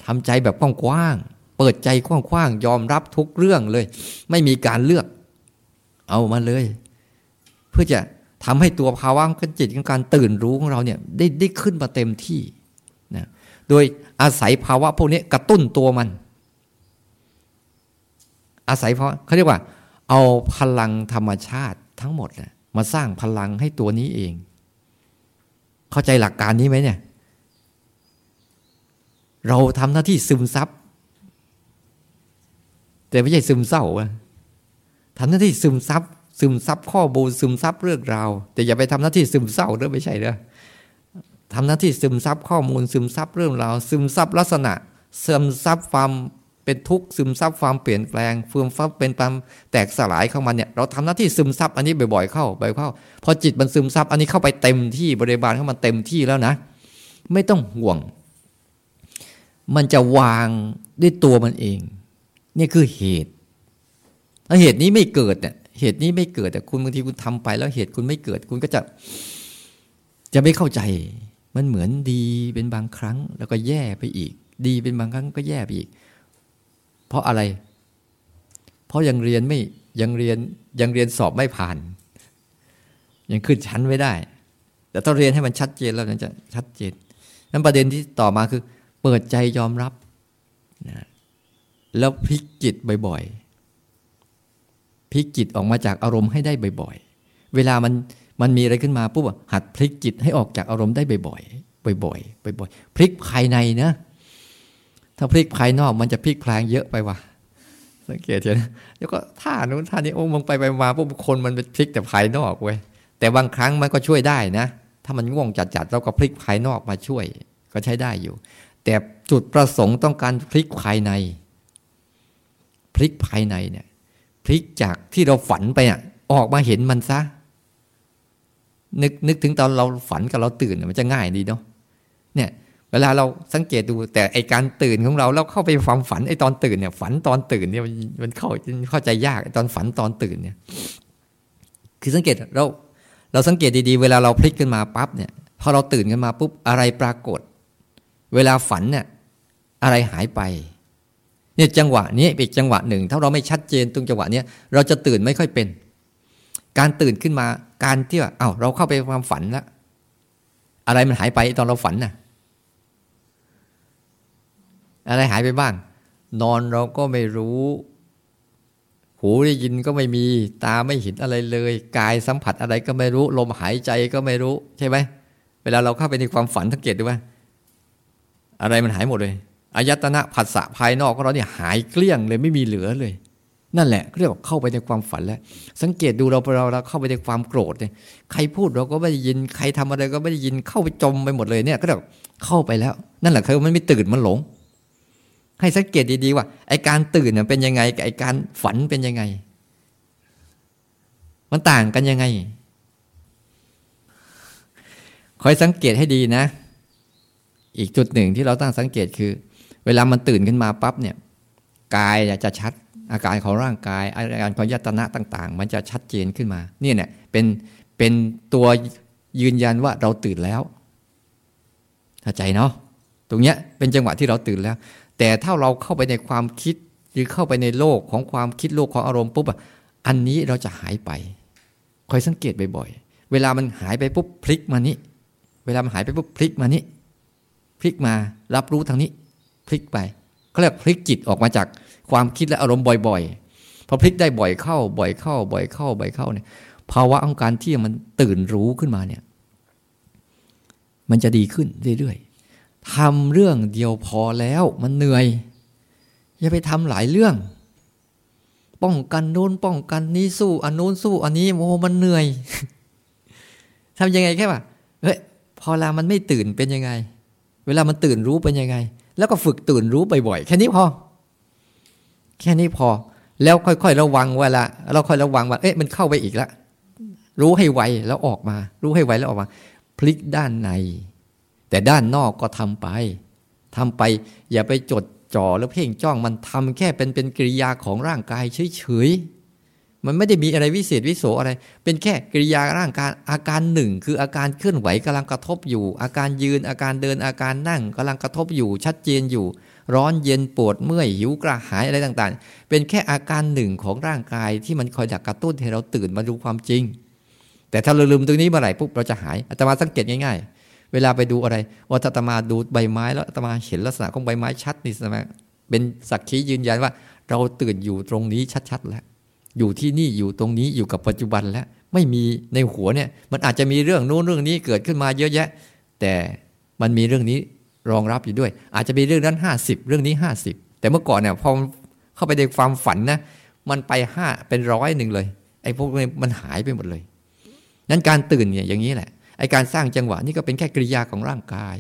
ทำใจแบบกว้าง เปิดใจกว้างๆยอมรับทุกเรื่องเลย ไม่มีการเลือก เอามาเลย เพื่อจะทำให้ตัวภาวะของจิตของการตื่นรู้ของเราเนี่ยได้ได้ขึ้นมาเต็มที่นะโดยอาศัยภาวะพวกนี้กระตุ้นตัวมัน อาศัยเพราะเขาเรียกว่า เอาพลังธรรมชาติทั้งหมดแหละมาสร้างพลังให้ตัวนี้เอง เข้าใจหลักการนี้ไหมเนี่ย เราทำหน้าที่ซึมซับ แต่ไม่ใช่ซึมเศร้าทำหน้าที่ซึมซับซึมซับข้อมูลซึมซับเรื่องราว แต่อย่าไปทำหน้าที่ซึมเศร้าเด้อไม่ใช่เด้อทำหน้าที่ซึมซับข้อมูลซึมซับเรื่องราว ซึมซับลักษณะ ซึมซับความเป็นทุกข์ซึมซับความเปลี่ยนแปลงฟืมฟับเป็นความแตกสลายเข้ามาเนี่ยเราทำหน้าที่ซึมซับอันนี้บ่อยๆเข้าบ่อยเข้า พอจิตมันซึมซับอันนี้เข้าไปเต็มที่บริบาลเข้ามันเต็มที่แล้วนะ ไม่ต้องห่วง มันจะวางด้วยตัวมันเอง นี่คือเหตุถ้าเหตุนี้ไม่เกิดเนี่ยเหตุนี้ไม่เกิดแต่คุณบางทีคุณทำไป แล้วเหตุคุณไม่เกิด คุณก็จะ จะไม่เข้าใจ มันเหมือนดีเป็นบางครั้ง แล้วก็แย่ไปอีก ดีเป็นบางครั้งก็แย่ไปอีก เพราะอะไร เพราะยังเรียนไม่ยังเรียนยังเรียนสอบไม่ผ่าน ยังขึ้นชั้นไม่ได้ แต่ต้องเรียนให้มันชัดเจนแล้วมันจะชัดเจนนั้นประเด็นที่ต่อมาคือ เปิดใจยอมรับ แล้วพลิกจิตบ่อยๆพลิกจิตออกมาจากอารมณ์ให้ได้บ่อยๆ เวลามันมันมีอะไรขึ้นมาปุ๊บหัดพลิกจิตให้ออกจากอารมณ์ได้บ่อยๆบ่อยๆบ่อยๆพลิกภายในนะ ถ้าพลิกภายนอกมันจะพลิกแพลงเยอะไปว่ะสังเกตเห็นแล้วก็ท่านู้นท่านี้โอ้มึงไปไปมาปุ๊บคนมันเป็นพลิกแต่ภายนอกเว้ยแต่บางครั้งมันก็ช่วยได้นะ ถ้ามันง่วงจัดๆเราก็พลิกภายนอกมาช่วย ก็ใช้ได้อยู่ แต่จุดประสงค์ต้องการพลิกภายใน พลิกภายในเนี่ยพลิกจากที่เราฝันไปอะออกมาเห็นมันซะ นึกนึกถึงตอนเราฝันกับเราตื่นมันจะง่ายดีเนาะเนี่ย เวลาเราสังเกตดูแต่ไอการตื่นของเราเราเข้าไปความฝันไอตอนตื่นเนี่ย ฝันตอนตื่นเนี่ยมันเข้าเข้าใจยากไอตอนฝันตอนตื่นเนี่ย คือสังเกตเรา เราสังเกตดีๆ เวลาเราพลิกขึ้นมาปั๊บเนี่ยพอเราตื่นขึ้นมาปุ๊บอะไรปรากฏ เวลาฝันเนี่ยอะไรหายไป เนี่ยจังหวะนี้เป็นจังหวะหนึ่ง ถ้าเราไม่ชัดเจนตรงจังหวะนี้เราจะตื่นไม่ค่อยเป็น การตื่นขึ้นมาการที่ว่าเอา้าเราเข้าไปความฝันแล้วอะไรมันหายไปตอนเราฝันน่ะ อะไรหายไปบ้าง นอนเราก็ไม่รู้ หูได้ยินก็ไม่มี ตาไม่เห็นอะไรเลย กายสัมผัสอะไรก็ไม่รู้ ลมหายใจก็ไม่รู้ ใช่ไหมเวลาเราเข้าไปในความฝันสังเกตดูว่า อะไรมันหายหมดเลย อายตนะผัสสะภายนอกของเราเนี่ยหายเกลี้ยงเลยไม่มีเหลือเลย นั่นแหละเรียกว่าเข้าไปในความฝันแล้ว สังเกตดูเราเราเราเข้าไปในความโกรธเนี่ยใครพูดเราก็ไม่ได้ยินใครทำอะไรก็ไม่ได้ยินเข้าไปจมไปหมดเลยเนี่ย ก็แบบเข้าไปแล้ว นั่นแหละคือมันไม่ตื่นมันหลง ให้สังเกตดีๆว่าไอการตื่นเนี่ยเป็นยังไงกับไอการฝันเป็นยังไง มันต่างกันยังไงคอยสังเกตให้ดีนะ อีกจุดหนึ่งที่เราตั้งสังเกตคือ เวลามันตื่นขึ้นมาปั๊บเนี่ยกายจะชัดอาการของร่างกายอาการของยตนะต่าง ๆ มันจะชัดเจนขึ้นมาเนี่ยเนี่ยเป็นเป็นตัวยืนยันว่าเราตื่นแล้วเข้าใจเนาะตรงเนี้ยเป็นจังหวะที่เราตื่นแล้ว แต่ถ้าเราเข้าไปในความคิดหรือเข้าไปในโลกของความคิดโลกของอารมณ์ปุ๊บอะอันนี้เราจะหายไป คอยสังเกตบ่อยๆ เวลามันหายไปปุ๊บพลิกมานี้เวลามันหายไปปุ๊บพลิกมานี้พลิกมารับรู้ทางนี้ พลิกไปเขาเรียกพลิกจิตออกมาจากความคิดและอารมณ์บ่อยๆพอพลิกได้บ่อยเข้า บ่อยเข้า บ่อยเข้า บ่อยเข้าเนี่ยภาวะของการที่มันตื่นรู้ขึ้นมาเนี่ย มันจะดีขึ้นเรื่อยๆทำเรื่องเดียวพอแล้วมันเหนื่อย อย่าไปทำหลายเรื่อง ป้องกันโน้นป้องกันนี้สู้ อันโน้นสู้อันนี้โอ้มันเหนื่อยทำยังไงแค่ว่าเฮ้ยพอเวลามันไม่ตื่นเป็นยังไง เวลามันตื่นรู้เป็นยังไง แล้วก็ฝึกตื่นรู้บ่อยๆแค่นี้พอ แค่นี้พอ แล้วค่อยๆระวังเวลาเราค่อยระวังว่าเอ๊ะมันเข้าไปอีกล้วรู้ให้ไวแล้วออกมา รู้ให้ไวแล้วออกมา พลิกด้านใน แต่ด้านนอกก็ทำไปทำไป อย่าไปจดจ่อแล้วเพ่งจ้องมันทำแค่เป็นเป็นกิริยาของร่างกายเฉยๆ มันไม่ได้มีอะไรวิเศษวิโสอะไร เป็นแค่กิริยาร่างกายอาการหนึ่งคืออาการเคลื่อนไหวกำลังกระทบอยู่ อาการยืนอาการเดินอาการนั่งกำลังกระทบอยู่ ชัดเจนอยู่ ร้อนเย็นปวดเมื่อยหิวกระหายอะไรต่างๆ เป็นแค่อาการหนึ่งของร่างกายที่มันคอยดักกระตุ้นให้เราตื่นมาดูความจริง แต่ถ้าเราลืมตรงนี้เมื่อไหร่ปุ๊บเราจะหายอาตมาสังเกตง่าย ๆ เวลาไปดูอะไรว่าอาตมาดูใบไม้แล้วอาตมาเห็นลักษณะของใบไม้ชัดนี่สมเป็นสักขียืนยันว่า เราตื่นอยู่ตรงนี้ชัดๆแล้ว อยู่ที่นี่อยู่ตรงนี้อยู่กับปัจจุบันแล้วไม่มีในหัวเนี่ย มันอาจจะมีเรื่องนู้นเรื่องนี้เกิดขึ้นมาเยอะแยะ แต่มันมีเรื่องนี้รองรับอยู่ด้วย อาจจะมีเรื่องนั้นห้าสิบเรื่องนี้ห้าสิบแต่เมื่อก่อนเนี่ยพอเข้าไปในความฝันนะมันไปห้าเป็นร้อยหนึ่งเลยไอ้พวกนี้มันหายไปหมดเลย นั้นการตื่นเนี่ยอย่างนี้แหละไอ้การสร้างจังหวะนี่ก็เป็นแค่กิริยาของร่างกาย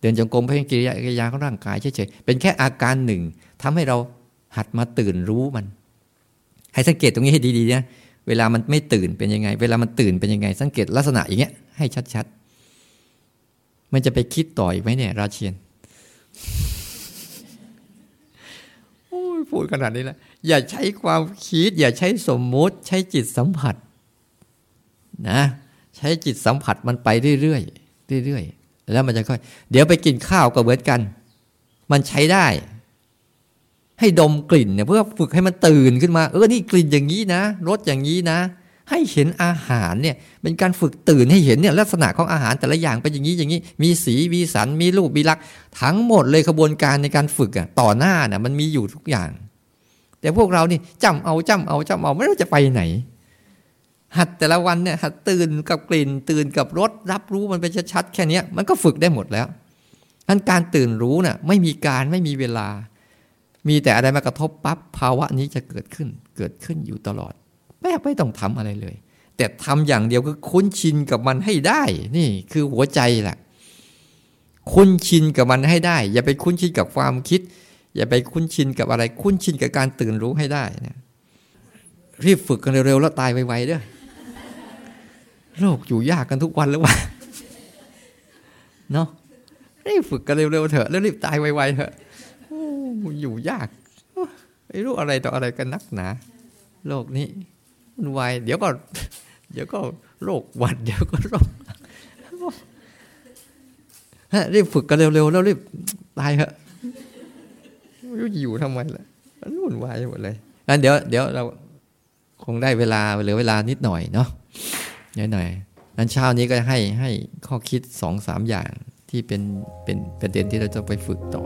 เดินจงกรมเพื่อกิริยากิริยาของร่างกายเฉยๆเป็นแค่อาการหนึ่งทำให้เราหัดมาตื่นรู้มัน ให้สังเกตตรงนี้ให้ดีๆนะเวลามันไม่ตื่นเป็นยังไง เวลามันตื่นเป็นยังไง สังเกตลักษณะอย่างเงี้ย ให้ชัดๆ มันจะไปคิดต่อยไหมเนี่ย ราเชียนโอ้ยพูดขนาดนี้แล้วอย่าใช้ความคิด อย่าใช้สมมุติ ใช้จิตสัมผัส นะ ใช้จิตสัมผัสมันไปเรื่อยๆเรื่อยๆแล้วมันจะค่อย เดี๋ยวไปกินข้าวก็เหมือนกัน มันใช้ได้ ให้ดมกลิ่นเนี่ยเพื่อฝึกให้มันตื่นขึ้นมา เออนี่กลิ่นอย่างนี้นะรสอย่างนี้นะ ให้เห็นอาหารเนี่ยเป็นการฝึกตื่นให้เห็นเนี่ยลักษณะของอาหารแต่ละอย่างเป็นอย่างนี้อย่างนี้ มีสีมีสันมีรูปมีลักษณ์ทั้งหมดเลยกระบวนการในการฝึกอะต่อหน้าน่ะมันมีอยู่ทุกอย่าง แต่พวกเรานี่จำเอาจำเอาจำเอาไม่รู้จะไปไหน หัดแต่ละวันเนี่ยหัดตื่นกับกลิ่น ตื่นกับรสรับรู้มันเป็นชัดๆแค่นี้มันก็ฝึกได้หมดแล้วนั้นการตื่นรู้น่ะไม่มีการไม่มีเวลา มีแต่อะไรมากระทบปั๊บภาวะนี้จะเกิดขึ้น เกิดขึ้นอยู่ตลอดแม่ไม่ต้องทำอะไรเลย แต่ทำอย่างเดียวคือคุ้นชินกับมันให้ได้ นี่คือหัวใจแหละคุ้นชินกับมันให้ได้ อย่าไปคุ้นชินกับความคิด อย่าไปคุ้นชินกับอะไร คุ้นชินกับการตื่นรู้ให้ได้นะรีบฝึกกันเร็วๆแล้วตายไวๆเด้อโลกอยู่ยากกันทุกวันแล้ววะเนาะรีบฝึกกันเร็วๆเถอะแล้วรีบตายไวๆเถอะ อยู่ยากไม่รู้อะไรต่ออะไรกันนักหนาโลกนี้มันวายเดี๋ยวก็ เดี๋ยวก็โรคหวัดเดี๋ยวก็โรครีบฝึกกันเร็วๆแล้วรีบตายเถอะไม่รู้อยู่ทำไมล่ะมันวุ่นวายหมดเลยงั้นเดี๋ยวเดี๋ยวเราคงได้เวลาเหลือเวลานิดหน่อยเนาะนิดหน่อยนั้นเช้านี้ก็ให้ให้ข้อคิดสองสามอย่างที่เป็นเป็นประเด็นที่เราจะไปฝึกต่อ